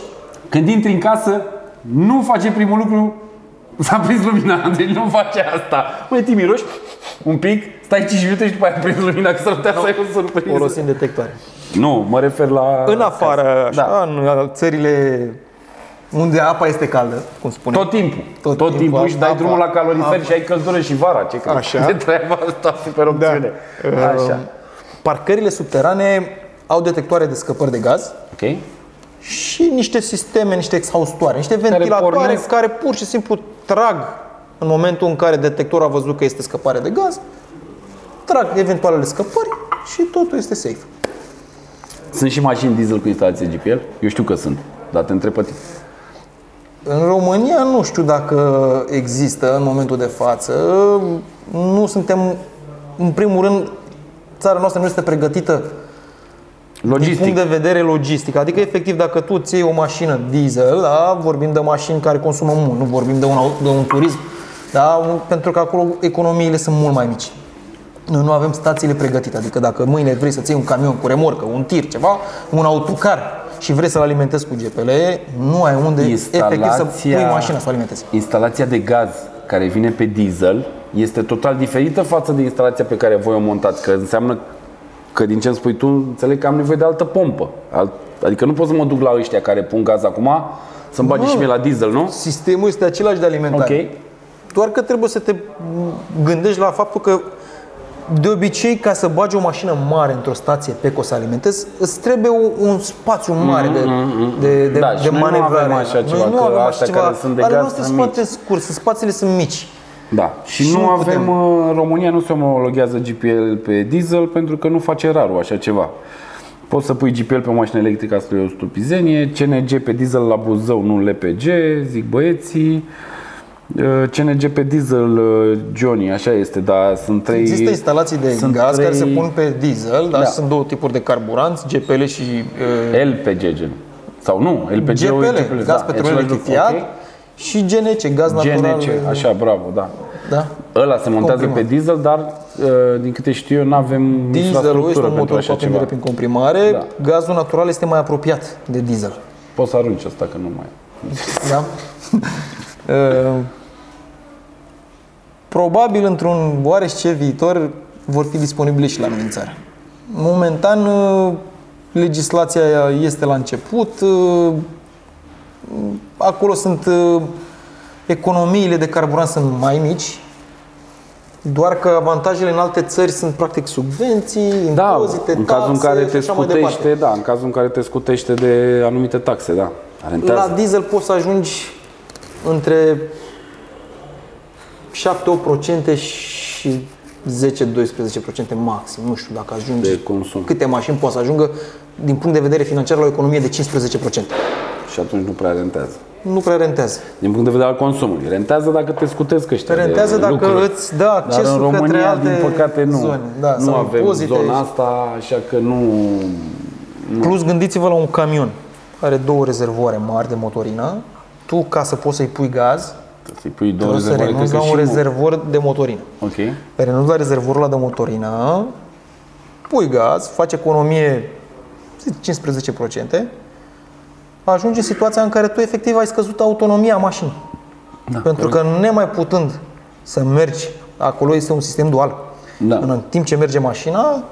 Când intri în casă, nu face primul lucru S-a prins lumina, deci nu face asta. Măi, te miroși un pic, stai 5 minute și după aia prins lumina, că s-ar putea să ai o surpriză.
Folosim detectoare.
Nu, mă refer la...
În afară, așa,
Da.
în țările unde apa este caldă, cum spunem.
Tot timpul.
Tot
Tot,
timpul,
timpul și dai
apa,
drumul la calorifer
apa.
și ai căldură și vara. Ce crezi?
Așa.
De treaba asta, super opțiune.
Da.
Așa.
Parcările subterane au detectoare de scăpări de gaz
Ok?
și niște sisteme, niște exhaustoare, niște ventilatoare care,
pornesc.
pur și simplu trag în momentul în care detectorul a văzut că este scăpare de gaz, trag eventualele scăpări și totul este safe.
Sunt și mașini diesel cu instalație GPL? Eu știu că sunt, dar te întreb pe tine.
În România nu știu dacă există în momentul de față. Nu suntem, în primul rând, țara noastră nu este pregătită din
Logistic.
punct de vedere logistic. Adică, efectiv, dacă tu ți iei o mașină diesel, da, vorbim de mașini care consumă mult, nu vorbim de un, au- de un turism, da, un- pentru că acolo economiile sunt mult mai mici. Noi nu avem stațiile pregătite, adică dacă mâine vrei să-ți iei un camion cu remorcă, un tir, ceva, un autocar și vrei să-l alimentezi cu GPL, nu ai unde efectiv să pui mașina să o alimentezi.
instalația de gaz care vine pe diesel este total diferită față de instalația pe care voi o montați, că înseamnă că din ce îmi spui tu, înțeleg că am nevoie de altă pompă. Alt, adică nu pot să mă duc la ăștia care pun gaz acum, să-mi bage
Nu.
și mie la diesel, nu?
Sistemul este același de alimentare.
Ok.
Doar că trebuie să te gândești la faptul că de obicei, ca să bagi o mașină mare într-o stație Peco să alimentezi, îți trebuie un, un spațiu mare de, de, de,
Da,
de
și noi nu
manevrare.
avem așa
Noi
ceva,
nu
că
avem așa
astea
ceva.
care sunt de
Ale
gaz
noastre
sunt
sunt foarte scurt, sunt spațiile sunt mici.
Da. Și,
Și
nu
nu
avem,
putem.
în România nu se omologează GPL pe diesel pentru că nu face rarul așa ceva. Poți să pui GPL pe o mașină electrică, asta e o stupizenie. CNG pe diesel la Buzău, nu LPG, zic băieții. Uh, CNG pe diesel, uh, Johnny, așa este, dar sunt trei...
Există instalații de
sunt
gaz care se
trei
pun pe diesel, da,
Da.
și sunt două tipuri de carburanți, GPL și uh,
LPG gen. Sau nu, LPG
GPL, gaz petrolier lichefiat
Ok.
și GNC, gaz natural.
GNC, așa, bravo, da.
Da.
Ăla se montează
Comprimat.
pe diesel, dar uh, din câte știu eu, nu avem
Dieselul este
infrastructură
un
pentru
motor cu
așa
aprindere
ceva.
prin comprimare,
Da.
gazul natural este mai apropiat de diesel.
Poți să arunci asta că nu mai...
Da? Uh, Probabil într-un oarește viitor vor fi disponibile și la noi în țară. Momentan uh, legislația este la început, uh, acolo sunt uh, economiile de carburant sunt mai mici Doar că avantajele în alte țări sunt practic subvenții,
Da,
impozite,
în cazul în
taxe
care
și
te
așa mai
scutește,
departe.
da, în cazul în care te scutește de anumite taxe, da. Rentează.
La diesel poți să ajungi între 7-8% și 10-12% maxim. Nu știu dacă ajungi.
De consum.
Câte mașini poate să ajungă din punct de vedere financiar la o economie de 15%.
Și atunci nu prea rentează.
Nu prea rentează.
Din punct de vedere al consumului. Rentează dacă te scutesc ăștia
Rentează
de
dacă
lucruri.
îți dă
Dar
accesul
în România,
către alte
din păcate, nu.
zone. Da,
nu
sau
avem
impozite
zona
și-
asta, așa că nu...
Plus gândiți-vă la un camion care are două rezervoare mari de motorină. Tu, ca să poți să-i pui gaz,
Să-i pui două
trebuie să
rezervoare,
renunți
cred
la
că
un
și nu.
rezervor de motorină.
Ok.
renunți la rezervorul ăla de motorină, pui gaz, faci economie zic, 15%, ajunge situația în care tu efectiv ai scăzut autonomia mașinii.
Da,
Pentru că nemai putând să mergi, acolo este un sistem dual.
Da.
În timp ce merge mașina,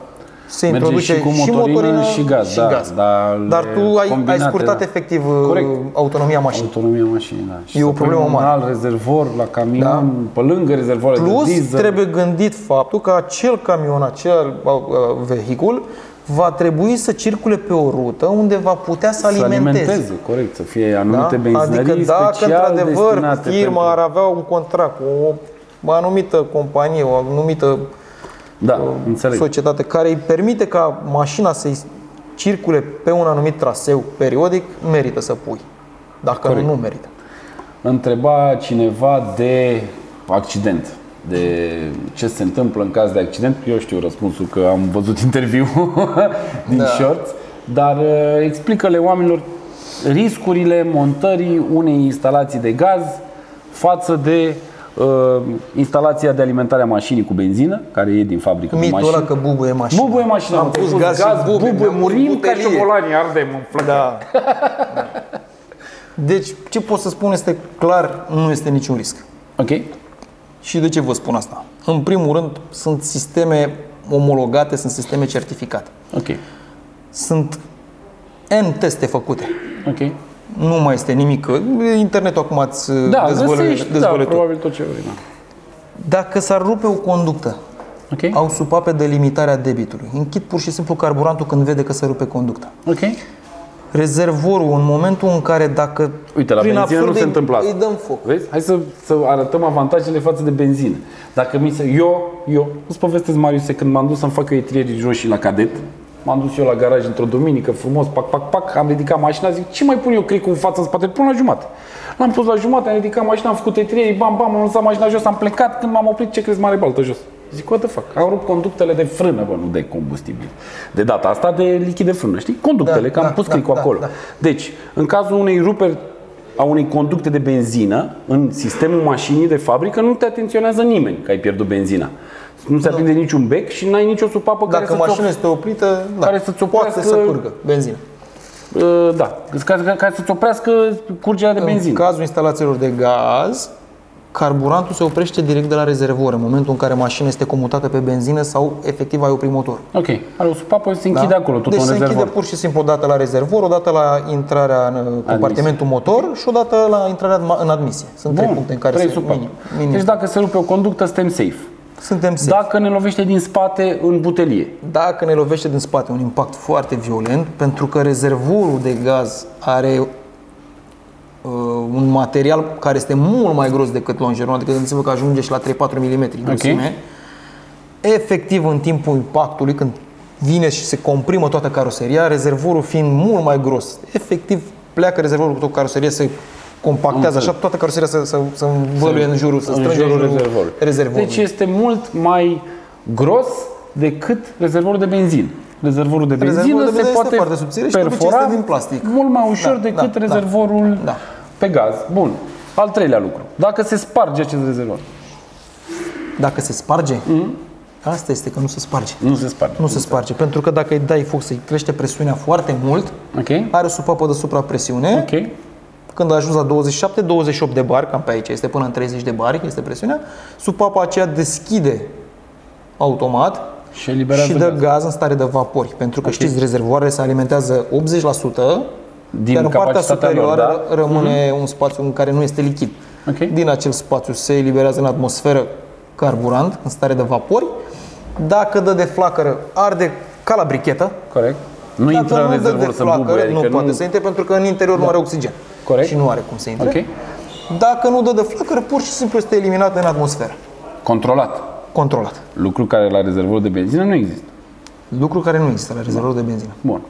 se
Merge
introduce
și cu motorină
motorină
și gaz, da, dar
Dar
le
tu ai, ai
combinate,
scurtat
da.
efectiv
Corect.
uh, autonomia mașinii.
Autonomia mașinii, da. Și
E
să
o
pui
problemă
un
mare.
alt rezervor la camion, pe lângă rezervoarele
Plus,
de diesel.
trebuie gândit faptul că acel camion, acel uh, uh, vehicul va trebui să circule pe o rută unde va putea să
să
alimenteze.
alimenteze, corect, să fie anumite
Da?
benzinării
Adică dacă
special
într-adevăr
destinate
firma ar
pentru...
avea un contract cu o anumită companie, o anumită
Da, înțeleg.
societate care îi permite ca mașina să circule pe un anumit traseu periodic, merită să pui. Dacă
Corect.
nu, nu merită.
Întreba cineva de accident, de ce se întâmplă în caz de accident. Eu știu răspunsul că am văzut interviu din
Da.
shorts, dar uh, explică-le oamenilor riscurile montării unei instalații de gaz față de uh, instalația de alimentare a mașinii cu benzină, care e din fabrică cu
Mitul
mașină.
ăla că bubuie mașina.
Bubuie mașina,
Am
mă,
pus
ai
gaz, și bubuie,
bubuie,
mi-am pus
murim ca
butelie.
șobolanii, ardem în flăcări.
Da. Deci, ce pot să spun este clar, nu este niciun risc.
Ok?
Și de ce vă spun asta? În primul rând, sunt sisteme omologate, sunt sisteme certificate.
Ok.
Sunt N teste făcute.
Ok.
Nu mai este nimic. Internetul acum îți
Da,
dezvăluie,
găsești, da,
dezvăluie tot.
probabil tot ce vrei, da.
Dacă s-ar rupe o conductă,
Ok?
au supape de limitarea debitului. Închid pur și simplu carburantul când vede că se rupe conducta.
Ok?
Rezervorul, în momentul în care dacă
Uite, la
prin
benzină nu
absurd
se
îi-
întâmplă asta.
Îi dăm foc.
Vezi? Hai să, să arătăm avantajele față de benzină. Dacă mi se... Eu, eu, îți povestesc, Mariuse, când m-am dus să-mi fac eu etrierii roșii la cadet, m-am dus eu la garaj într-o duminică, frumos, pac, pac, pac, am ridicat mașina, zic, ce mai pun eu cricul în față, în spate? Îl Pun la jumătate. L-am pus la jumătate, am ridicat mașina, am făcut etrierii, bam, bam, am lăsat mașina jos, am plecat, când m-am oprit, ce crezi, mare baltă jos. Zic, what the fuck? Au rupt conductele de frână, bă, nu de combustibil. De data asta de lichid de frână, știi? Conductele,
Da,
că am
da,
pus
da,
cricul
da,
acolo.
da.
Deci, în cazul unei ruperi a unei conducte de benzină în sistemul mașinii de fabrică, nu te atenționează nimeni că ai pierdut benzina. Nu se aprinde niciun bec și n-ai nicio supapă care
Dacă
să-ți
mașina este oprită, da,
care să-ți
poate
oprească-
să curgă benzină.
Uh, da, ca, ca, ca să-ți oprească curgerea de
În
benzină.
cazul instalațiilor de gaz, carburantul se oprește direct de la rezervor în momentul în care mașina este comutată pe benzină sau efectiv ai oprit motorul.
Ok, are o supapă, se închide acolo, tot
deci
un
se
rezervor.
închide pur și simplu o dată la rezervor, o dată la intrarea în uh, compartimentul motor și o dată la intrarea în ma- în admisie. Sunt trei puncte în care
trei
se
supape.
minim, minim.
Deci dacă se rupe o conductă, suntem safe.
Suntem safe.
Dacă ne lovește din spate în butelie.
Dacă ne lovește din spate un impact foarte violent, pentru că rezervorul de gaz are uh, un material care este mult mai gros decât longeronul, adică gândiți-vă că ajunge și la 3-4 mm grosime. Efectiv, în timpul impactului, când vine și se comprimă toată caroseria, rezervorul fiind mult mai gros, efectiv pleacă rezervorul cu tot caroseria, se compactează așa, toată caroseria să, să, să învăluie în jurul, să
în
strânge în
jurul
jurul
rezervorului.
rezervorului.
Deci este mult mai gros decât rezervorul de benzină. Rezervorul de benzină
Rezervorul de
se
benzină este
poate
foarte subțire și de obicei
perfora
este din plastic.
mult mai ușor
Da,
decât
da, da.
rezervorul
Da.
pe gaz. Bun. Al treilea lucru. Dacă se sparge acest rezervor.
Dacă se sparge,
Mhm.
asta este că nu se sparge.
Nu se sparge.
Nu se sparge, pentru că dacă îi dai foc să-i crește presiunea foarte mult,
Ok?
are o supapă de suprapresiune,
Ok.
Când a ajuns la 27-28 de bar, cam pe aici este până în 30 de bar, este presiunea, supapa aceea deschide automat
Și eliberează
și dă
gaz.
gaz. în stare de vapori. Pentru că
Ok.
știți, rezervoarele se alimentează 80%,
Din
iar în partea
capacitatea lor,
superioară
da?
rămâne un spațiu în care nu este lichid.
Ok.
Din acel spațiu se eliberează în atmosferă carburant în stare de vapori. Dacă dă de flacără, arde ca la brichetă.
Corect. Nu
Dacă
intră în
nu dă
rezervor
de
să
flacără,
bubuie, adică
nu poate să intre pentru că în interior nu are oxigen.
Corect.
Și nu are cum să intre.
Ok.
Dacă nu dă de flacără, pur și simplu este eliminat în atmosferă.
Controlat.
Controlat.
Lucru care la rezervor de benzină nu există.
Lucru care nu există la rezervorul de benzină.
Bun.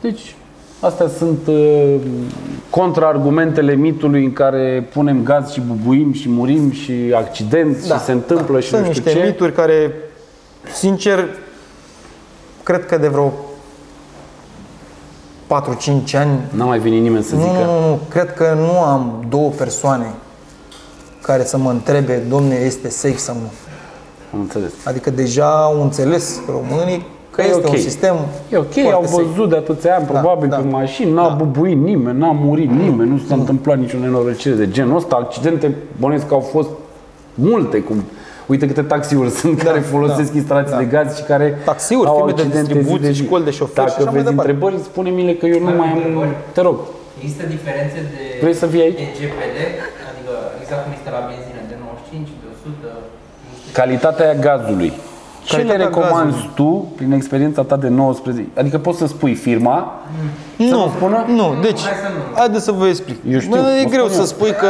Deci, astea sunt uh, contraargumentele mitului în care punem gaz și bubuim și murim și accident și se întâmplă și
Da. Sunt
nu știu
niște
ce.
mituri care, sincer, cred că de vreo 4-5 ani
N-a mai venit nimeni să
Nu,
zică.
nu, nu, cred că nu am două persoane care să mă întrebe, domne, este safe sau nu.
Am înțeles.
Adică deja au înțeles românii că
Că e
este
ok.
un sistem
E ok,
foarte
au
safe.
văzut de atâția ani,
Da,
probabil,
da.
pe mașini, n-a
Da.
bubuit nimeni, n-a murit nimeni, nu s-a întâmplat nicio nenorocire de genul ăsta. Accidente, bănuiesc că au fost multe, cum Uite câte taxiuri sunt care folosesc
da,
instalații
da.
de gaz și care
Taxiuri,
au
firme de
accidente zi
distribuție,
zi.
școli de șoferi și
Dacă
așa mai
vezi
departe.
întrebări, spune-mi că eu nu mai am...
întrebări?
Te rog.
Există diferențe de,
Vrei să vii aici?
de GPD, adică exact cum este la benzină, de 95, de 100, există
Calitatea gazului. Ce le
Calitatea
recomanzi
gazului.
tu, prin experiența ta de 19? Adică poți să spui firma, Să
Nu,
vă spună?
nu, deci,
Hai să nu.
haideți să vă explic.
Eu știu,
Bă, e
vă
greu
spun
să
eu.
spui că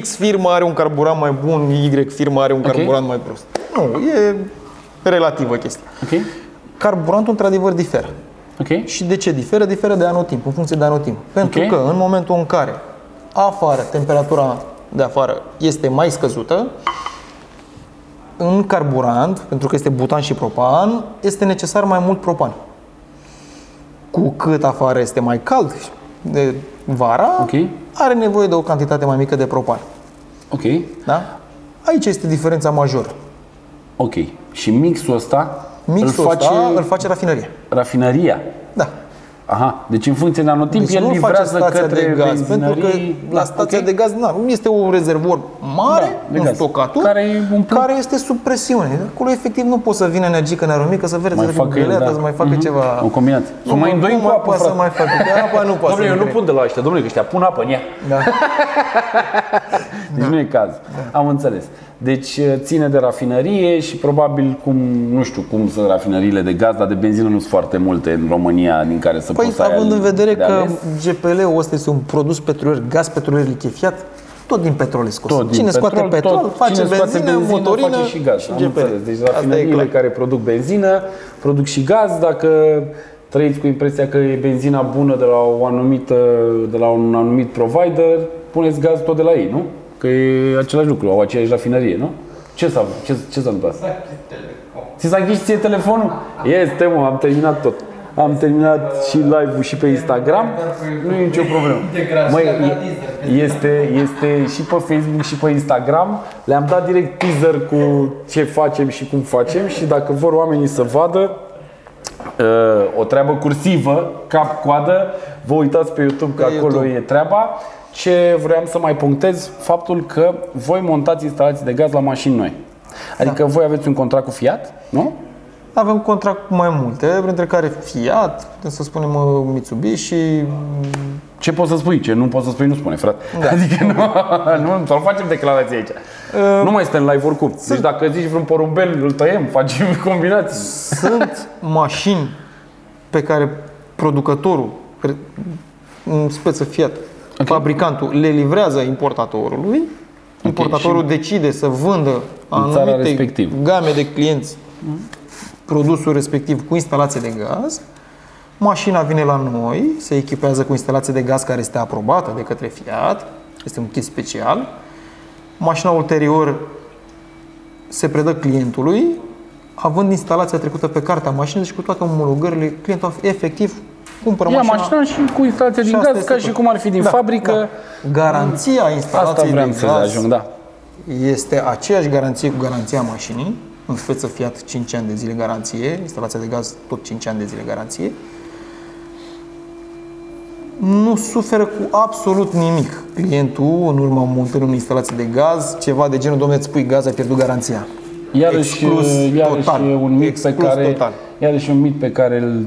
X firmă are un carburant mai bun, Y firmă are un carburant mai prost. Nu, e relativă chestia.
ok?
Carburantul într-adevăr diferă.
Ok?
Și de ce diferă? Diferă de anotimp, în funcție de anotimp. Pentru
Ok.
că în momentul în care afară, temperatura de afară este mai scăzută, în carburant, pentru că este butan și propan, este necesar mai mult propan. Cu cât afară este mai cald de vara,
Ok.
are nevoie de o cantitate mai mică de propan.
Ok?
Da? Aici este diferența majoră.
Ok. Și mixul ăsta
Mixul
îl face
ăsta îl face rafinăria.
rafinăria.
Da.
Aha, deci în funcție de anotimp
Deci
el
nu face
livrează
stația
către
de gaz, pentru că
benzinării.
la
Da,
stația
ok.
de gaz na, este un rezervor mare,
Da, de
un
gaz,
stocator,
care e umplut.
care este sub presiune. Acolo efectiv nu poți să vină energie când are o mică, să vezi
mai
să
facă
fie
el, da.
să mai facă
Mhm.
ceva.
O combinație. Să mai
nu
îndoi cu apă,
poate să
frate.
mai facă. Că apa nu poate
Domnule,
să
eu nu
intre.
pun de la ăștia, domnule, că ăștia pun apă în ea.
Da.
Deci nu e caz. Am înțeles. Deci ține de rafinărie și probabil cum, nu știu cum sunt rafinăriile de gaz, dar de benzină nu sunt foarte multe în România din care să
Păi,
poți să ai
având în vedere
de
că
ales.
GPL-ul ăsta este un produs petrolier, gaz petrolier lichefiat, tot din petrol e scos.
Tot din
Cine scoate
petrol,
petrol,
tot,
face
cine scoate
benzină, motorină
face și gaz.
și
Am
GPL.
înțeles. Deci
Asta e
rafinăriile
clar.
care produc benzină, produc și gaz. Dacă trăiți cu impresia că e benzina bună de la, o anumită, de la un anumit provider, puneți gaz tot de la ei, nu? Că e același lucru, au aceeași rafinărie, nu? Ce s-a, ce, ce s-a întâmplat? Ți s-a închis ție telefonul? Este, mă, am terminat tot. Am terminat și live-ul și pe Instagram. Nu e nicio problemă. Măi, e- este, este și pe Facebook și pe Instagram. Le-am dat direct teaser cu ce facem și cum facem și dacă vor oamenii să vadă uh, o treabă cursivă, cap-coadă, vă uitați pe YouTube că
Pe
acolo
YouTube.
e treaba. Ce vreau să mai punctez, faptul că voi montați instalații de gaz la mașini noi. Adică
Da.
voi aveți un contract cu Fiat, nu?
Avem contract cu mai multe, printre care Fiat, putem să spunem uh, Mitsubishi,
Ce poți să spui? Ce nu poți să spui, nu spune, frate.
Da.
Adică nu, nu, să nu facem declarații aici. nu mai suntem live oricum. Deci dacă zici vreun porumbel, îl tăiem, facem combinații.
sunt mașini pe care producătorul, re- în speță Fiat,
Ok.
fabricantul, le livrează importatorului. Importatorul decide să vândă
În țara
anumite
respectivă.
game de clienți produsul respectiv cu instalație de gaz. Mașina vine la noi, se echipează cu instalație de gaz care este aprobată de către Fiat, este un kit special. Mașina ulterior se predă clientului, având instalația trecută pe cartea mașinii și cu toate omologările, clientul efectiv cumpără
Ia
mașina.
mașina și cu instalația din
și asta
gaz,
este
ca și
tot.
cum ar fi din
Da,
fabrică.
da. Garanția instalației
Asta vreau
de
să
gaz
ajung, da.
este aceeași garanție cu garanția mașinii, în speță Fiat 5 ani de zile garanție, instalația de gaz tot 5 ani de zile garanție. Nu suferă cu absolut nimic clientul în urma montării unei instalații de gaz, ceva de genul, domnule, îți pui gaz, ai pierdut garanția.
Iarăși,
Exclus
iarăși
total.
e un mit
Exclus
pe care,
total.
iarăși e un mit pe care îl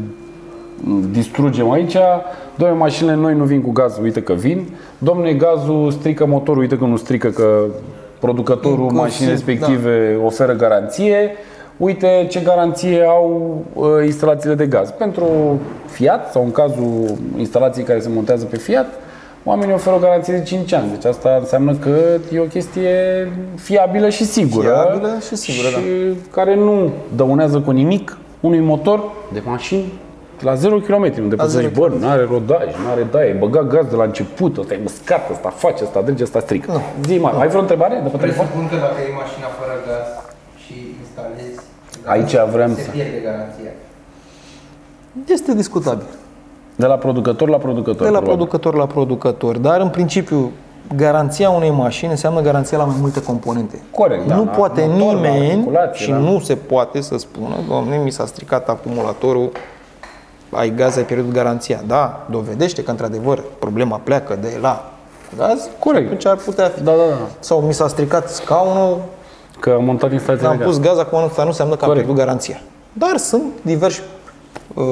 distrugem aici. Domne, mașinile noi nu vin cu gaz, uite că vin. Domne, gazul strică motorul, uite că nu strică, că producătorul
Inclusiv,
mașinii respective oferă garanție, uite ce garanție au uh, instalațiile de gaz. Pentru Fiat, sau în cazul instalației care se montează pe Fiat, oamenii oferă o garanție de 5 ani. Deci asta înseamnă că e o chestie fiabilă și sigură.
Fiabilă și sigură, da.
și care nu dăunează cu nimic unui motor de mașini la 0 km, unde poți să
zero
zici, bă, nu are rodaj, nu are daie, băga gaz de la început, ăsta e măscat, ăsta face, ăsta drege, ăsta strică.
Nu.
Zi, mai, ai vreo întrebare de pe telefon?
Presupun că dacă e mașina fără gaz și instalezi,
Aici vreau
se
să-
pierde garanția.
Este discutabil.
De la producător la producător.
De la
probabil.
producător la producător, dar în principiu garanția unei mașini înseamnă garanția la mai multe componente.
Corect, da,
nu
la
poate
motor, la
nimeni
articulație,
și
da.
nu se poate să spună, domne, mi s-a stricat acumulatorul, ai gaz, ai pierdut garanția. Da, dovedește că într-adevăr problema pleacă de la gaz,
Corect.
atunci ar putea fi.
Da, da, da.
Sau mi s-a stricat scaunul,
Că am montat instalația
am
de
pus
gaz.
gaz, acum asta nu înseamnă că am
Corect.
pierdut garanția. Dar sunt diversi uh,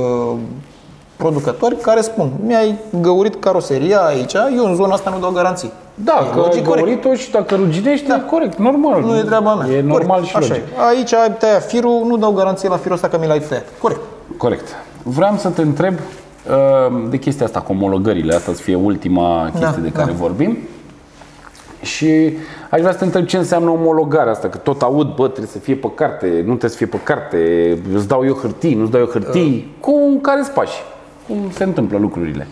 producători care spun, mi-ai găurit caroseria aici, eu în zona asta nu dau garanții.
Da,
E
că
logic,
ai
corect.
găurit-o și dacă ruginești, da. corect, normal.
Nu e treaba mea.
E normal
Corect.
și
Așa
logic.
e. Aici ai tăiat firul, nu dau garanție la firul ăsta că mi l-ai tăiat. Corect.
Corect. Vreau să te întreb uh, de chestia asta cu omologările, asta să fie ultima chestie de care
da.
vorbim. Și aș vrea să te întreb ce înseamnă omologarea asta, că tot aud, bă, trebuie să fie pe carte, nu trebuie să fie pe carte, îți dau eu hârtii, nu-ți dau eu hârtii.
Uh.
Cum, care sunt pași? Cum se întâmplă lucrurile?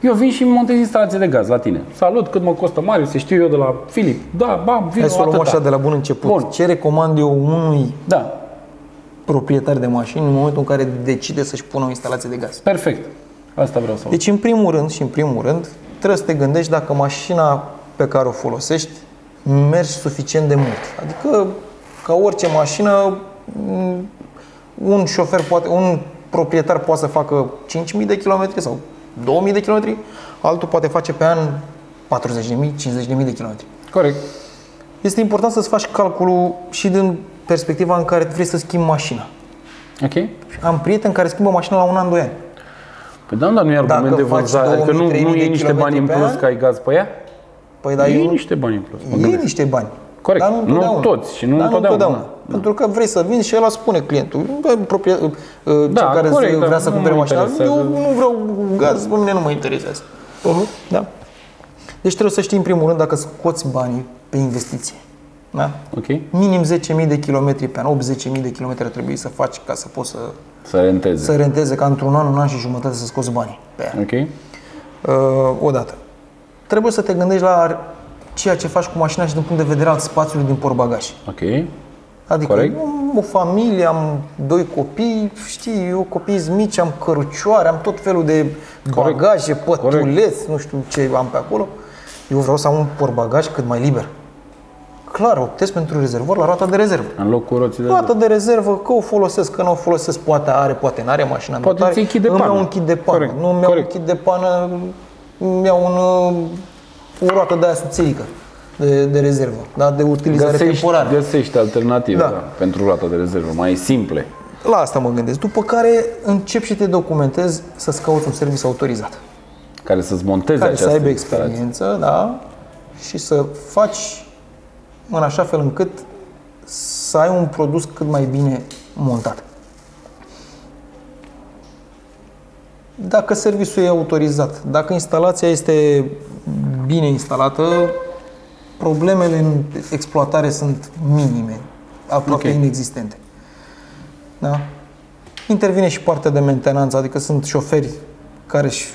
Eu vin și îmi montez instalație de gaz la tine. Salut, cât mă costă Marius, să știu eu de la Filip. Da, bam, vin
Hai să o luăm
atâta.
așa de la bun început.
Bun.
Ce recomand eu unui
Da,
proprietar de mașini în momentul în care decide să-și pună o instalație de gaz?
perfect. Asta vreau să aud.
Deci, în primul rând și în primul rând, trebuie să te gândești dacă mașina pe care o folosești mergi suficient de mult. Adică, ca orice mașină, m, un șofer poate, un proprietar poate să facă 5.000 de kilometri sau 2.000 de kilometri, altul poate face pe an 40.000, 50.000 de kilometri.
Corect.
Este important să-ți faci calculul și din perspectiva în care vrei să schimbi mașina.
Ok?
Am prieteni care schimbă mașina la un an, doi ani.
Păi da, dar nu e argument
Dacă
de
faci
vânzare. Adică nu,
2000,
nu
3000
e
de
niște
kilometri
bani în
pe
plus
an?
că ai gaz pe ea?
Păi, dar
e
eu,
niște bani în plus. mă
e
gândesc.
niște bani.
Corect.
Dar nu,
Nu
întotdeauna.
toți și nu
Dar
întotdeauna.
Pentru că vrei să vinzi și el spune clientul. Bă, proprie, uh, cel
Da,
care
corect,
zi-
da,
vrea să
nu
cumpere
mă
mașina.
interesează.
Eu nu vreau gaz, pe mine nu mă interesează. Da? Deci trebuie să știi în primul rând dacă scoți banii pe investiție. Da?
Ok?
Minim 10.000 de kilometri pe an, 80.000 de kilometri ar trebui să faci ca să poți să,
Să renteze.
să renteze ca într-un an, un an și jumătate să scoți banii pe ea.
Ok?
Uh, odată. Trebuie să te gândești la ceea ce faci cu mașina și din punct de vedere al spațiului din portbagaj.
Ok?
Adică
Corect.
am o familie, am doi copii, știi, eu copii mici, am cărucioare, am tot felul de
Corect.
bagaje, pătuleți, nu știu ce am pe acolo. Eu vreau să am un portbagaj cât mai liber. Clar, optez pentru rezervor la roata de rezervă.
În loc cu roțile
Roata de rezervă, că o folosesc, că nu o folosesc, poate are, poate nu are mașina
Poate
motare,
ți-i kit de
îmi
pană.
iau un kit de pană.
Corect,
Nu îmi iau
corect.
un kit de pană, îmi iau un, uh, o roată de aia subțirică de, de rezervă, da? de utilizare
Găsești,
temporară.
găsești alternative
Da.
da. pentru roata de rezervă, mai simple.
La asta mă gândesc. După care încep și te documentezi să-ți cauți un serviciu autorizat.
Care să-ți monteze
Care să
această
aibă
instalație.
experiență, da? Și să faci în așa fel încât să ai un produs cât mai bine montat. Dacă serviciul e autorizat, dacă instalația este bine instalată, problemele în exploatare sunt minime, aproape
Ok.
inexistente. Da? Intervine și partea de mentenanță, adică sunt șoferi care își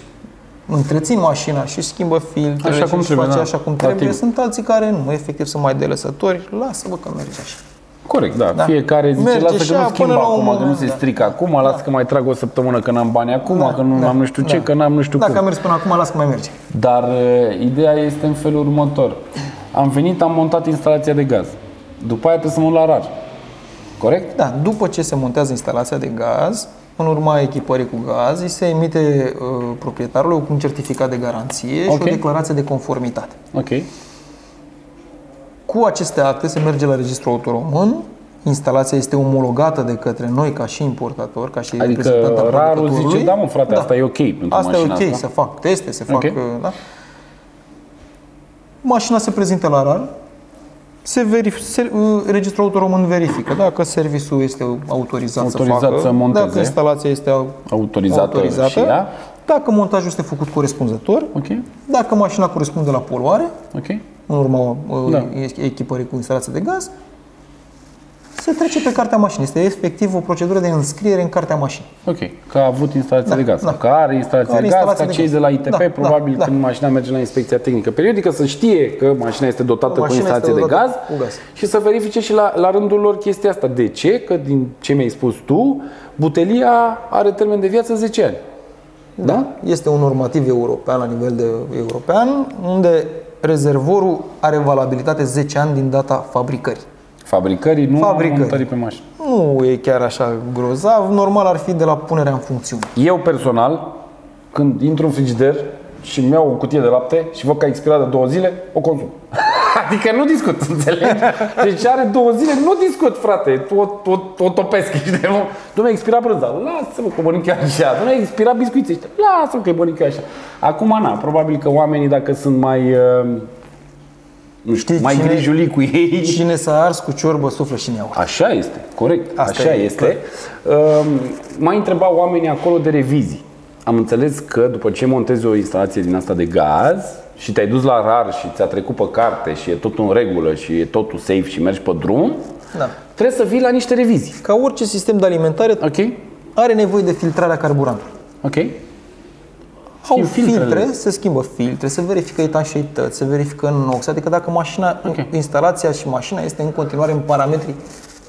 întrețin mașina și schimbă filtrele
Așa
și
cum
își
trebuie,
face
da,
așa cum
la
trebuie.
timp.
Sunt alții care nu, efectiv sunt mai delăsători, lasă-vă că merge așa.
Corect, da.
Da.
Fiecare zice,
Merge
lasă
și
că nu
aia
schimb
până la un
acum, că nu
moment,
se
da.
strică acum, lasă că mai trag o săptămână că n-am bani acum,
Da,
că nu
da,
am nu știu ce,
da.
că n-am nu știu
Dacă
cum.
am mers până acum, las că mai merge.
Dar uh, ideea este în felul următor. Am venit, am montat instalația de gaz. După aia trebuie să mă la rar. Corect?
Da, după ce se montează instalația de gaz, în urma echipării cu gaz, îi se emite uh, proprietarului un certificat de garanție
Ok.
și o declarație de conformitate.
Ok.
Cu aceste acte se merge la registrul autoromân, instalația este omologată de către noi ca și importator, ca și
Adică
reprezentant al
rarul
producătorului.
zice, da mă frate, asta e ok pentru
Asta e
mașina
ok,
asta.
să fac teste, să fac...
Ok.
uh, Da? Mașina se prezintă la RAR, se verif- se, uh, registrul auto român verifică dacă serviciul este autorizat,
Autorizat
să facă,
să monteze.
dacă instalația este au-
Autorizată
autorizată,
și ea.
dacă montajul este făcut corespunzător,
Ok,
dacă mașina corespunde la poluare,
ok.
în urma uh,
Da.
echipării cu instalație de gaz, se trece pe cartea mașinii. Este efectiv o procedură de înscriere în cartea mașinii.
Ok, că a avut instalație
Da,
de gaz.
da.
Că are instalație
Că are
de gaz,
instalație
ca
de
cei
gaz.
de la ITP,
Da, da,
probabil
da.
când mașina merge la inspecția tehnică periodică, să știe că mașina este dotată cu
Mașina
instalație
este
de gaz,
dotată cu gaz.
și să verifice și la, la rândul lor chestia asta. De ce? Că din ce mi-ai spus tu, butelia are termen de viață 10 ani. Da?
Este un normativ european la nivel de european, unde rezervorul are valabilitate 10 ani din data fabricării.
Fabricării, nu
Fabricării.
montării pe mașină.
Nu e chiar așa grozav, normal ar fi de la punerea în funcțiune.
Eu personal, când intru în frigider și îmi iau o cutie de lapte și văd că a expirat de două zile, o consum. adică nu discut, înțelegi? Deci are două zile, nu discut, frate. O, o, o topesc, știi? Nu mi-a expirat brânza. Lasă-mă că mănânc eu așa. Nu mi-a expirat biscuiții ăștia. Lasă-mă că mănânc eu așa. Acum, na, probabil că oamenii, dacă sunt mai... uh, Nu știu,
Știți
mai
cine-
grijuli cu ei.
Cine s-a ars cu ciorbă, suflă și în ea.
Așa este, corect.
Asta
așa
e,
este. Um, Mai întrebau oamenii acolo de revizii. Am înțeles că după ce montezi o instalație din asta de gaz și te-ai dus la rar și ți-a trecut pe carte și e totul în regulă și e totul safe și mergi pe drum,
Da.
trebuie să vii la niște revizii.
Ca orice sistem de alimentare,
Ok?
are nevoie de filtrarea carburantului.
Ok?
Au
Schimb filtrele.
filtre, se schimbă filtre, se verifică etanșeități, se verifică NOx, adică dacă mașina,
Ok.
instalația și mașina este în continuare în parametri optimi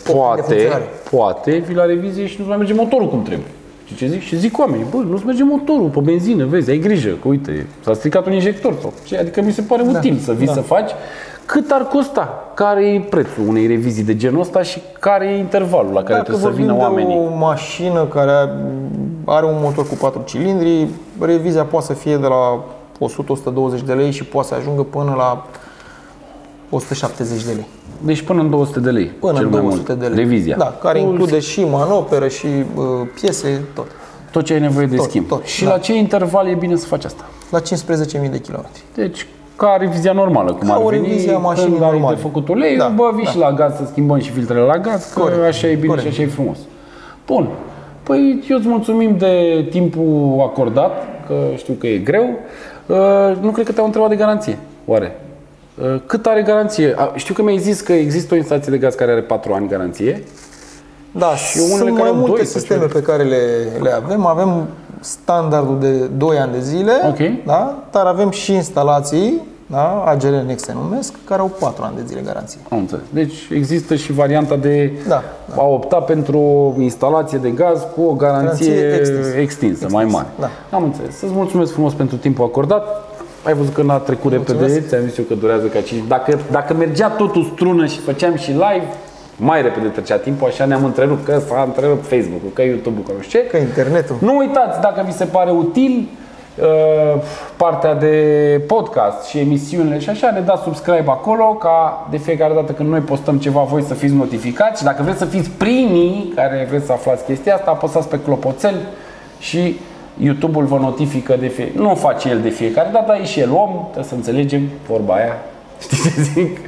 de
Poate,
funcționare.
poate vii la revizie și nu-ți mai merge motorul cum trebuie. Și ce zic? Și zic oamenii, bă, nu-ți merge motorul pe benzină, vezi, ai grijă, că uite, s-a stricat un injector sau ce, adică mi se pare util să vii
da.
să faci. Cât ar costa? Care e prețul unei revizii de genul ăsta și care e intervalul la care
Dacă
trebuie să
vorbim
vină
de
oamenii?
o mașină care are un motor cu 4 cilindri, revizia poate să fie de la 100-120 de lei și poate să ajungă până la 170 de lei.
Deci până în 200 de lei.
Până
cel
în
mai
200
mult.
de lei.
Revizia.
Da, care
Cu
include și manoperă și uh, piese, tot.
tot ce ai nevoie de
tot,
schimb.
tot,
și
da.
la ce interval e bine să faci asta?
La 15.000 de kilometri.
Deci, ca revizia normală, cum
Ca
ar
o
veni,
revizie a mașinii
când ai
normale.
de făcut ulei,
Da,
bă, vii
da.
și la gaz să schimbăm și filtrele la gaz, că
Corect,
așa e bine
corect.
și așa e frumos. Bun. Păi eu îți mulțumim de timpul acordat, că știu că e greu. Uh, nu cred că te-au întrebat de garanție, oare? Uh, cât are garanție? A, Știu că mi-ai zis că există o instalație de gaz care are 4 ani garanție.
Da,
Și unele
sunt
care
mai
au
multe
doi sau
sisteme
ceva.
pe care le, le avem. Avem standardul de 2 ani de zile,
Ok.
da? dar avem și instalații, da? AGR Next se numesc, care au 4 ani de zile garanție.
Am înțeles. Deci există și varianta de
Da,
a opta pentru o instalație de gaz cu o garanție,
Garanție extinsă.
extinsă, mai mare.
Da.
Am înțeles. Să-ți mulțumesc frumos pentru timpul acordat. Ai văzut că n-a trecut repede,
Mulțumesc.
ți-am zis eu că durează ca 5. Dacă, dacă mergea totul strună și făceam și live, mai repede trecea timpul, așa ne-am întrerupt, că s-a întrerupt Facebook-ul, că YouTube-ul, că nu știu ce.
Că internetul.
Nu uitați, dacă vi se pare util uh, partea de podcast și emisiunile și așa, ne dați subscribe acolo ca de fiecare dată când noi postăm ceva voi să fiți notificați și dacă vreți să fiți primii care vreți să aflați chestia asta, apăsați pe clopoțel și YouTube-ul vă notifică de fiecare. Nu o face el de fiecare dată, dar e și el om, trebuie să înțelegem vorba aia. Știi ce zic?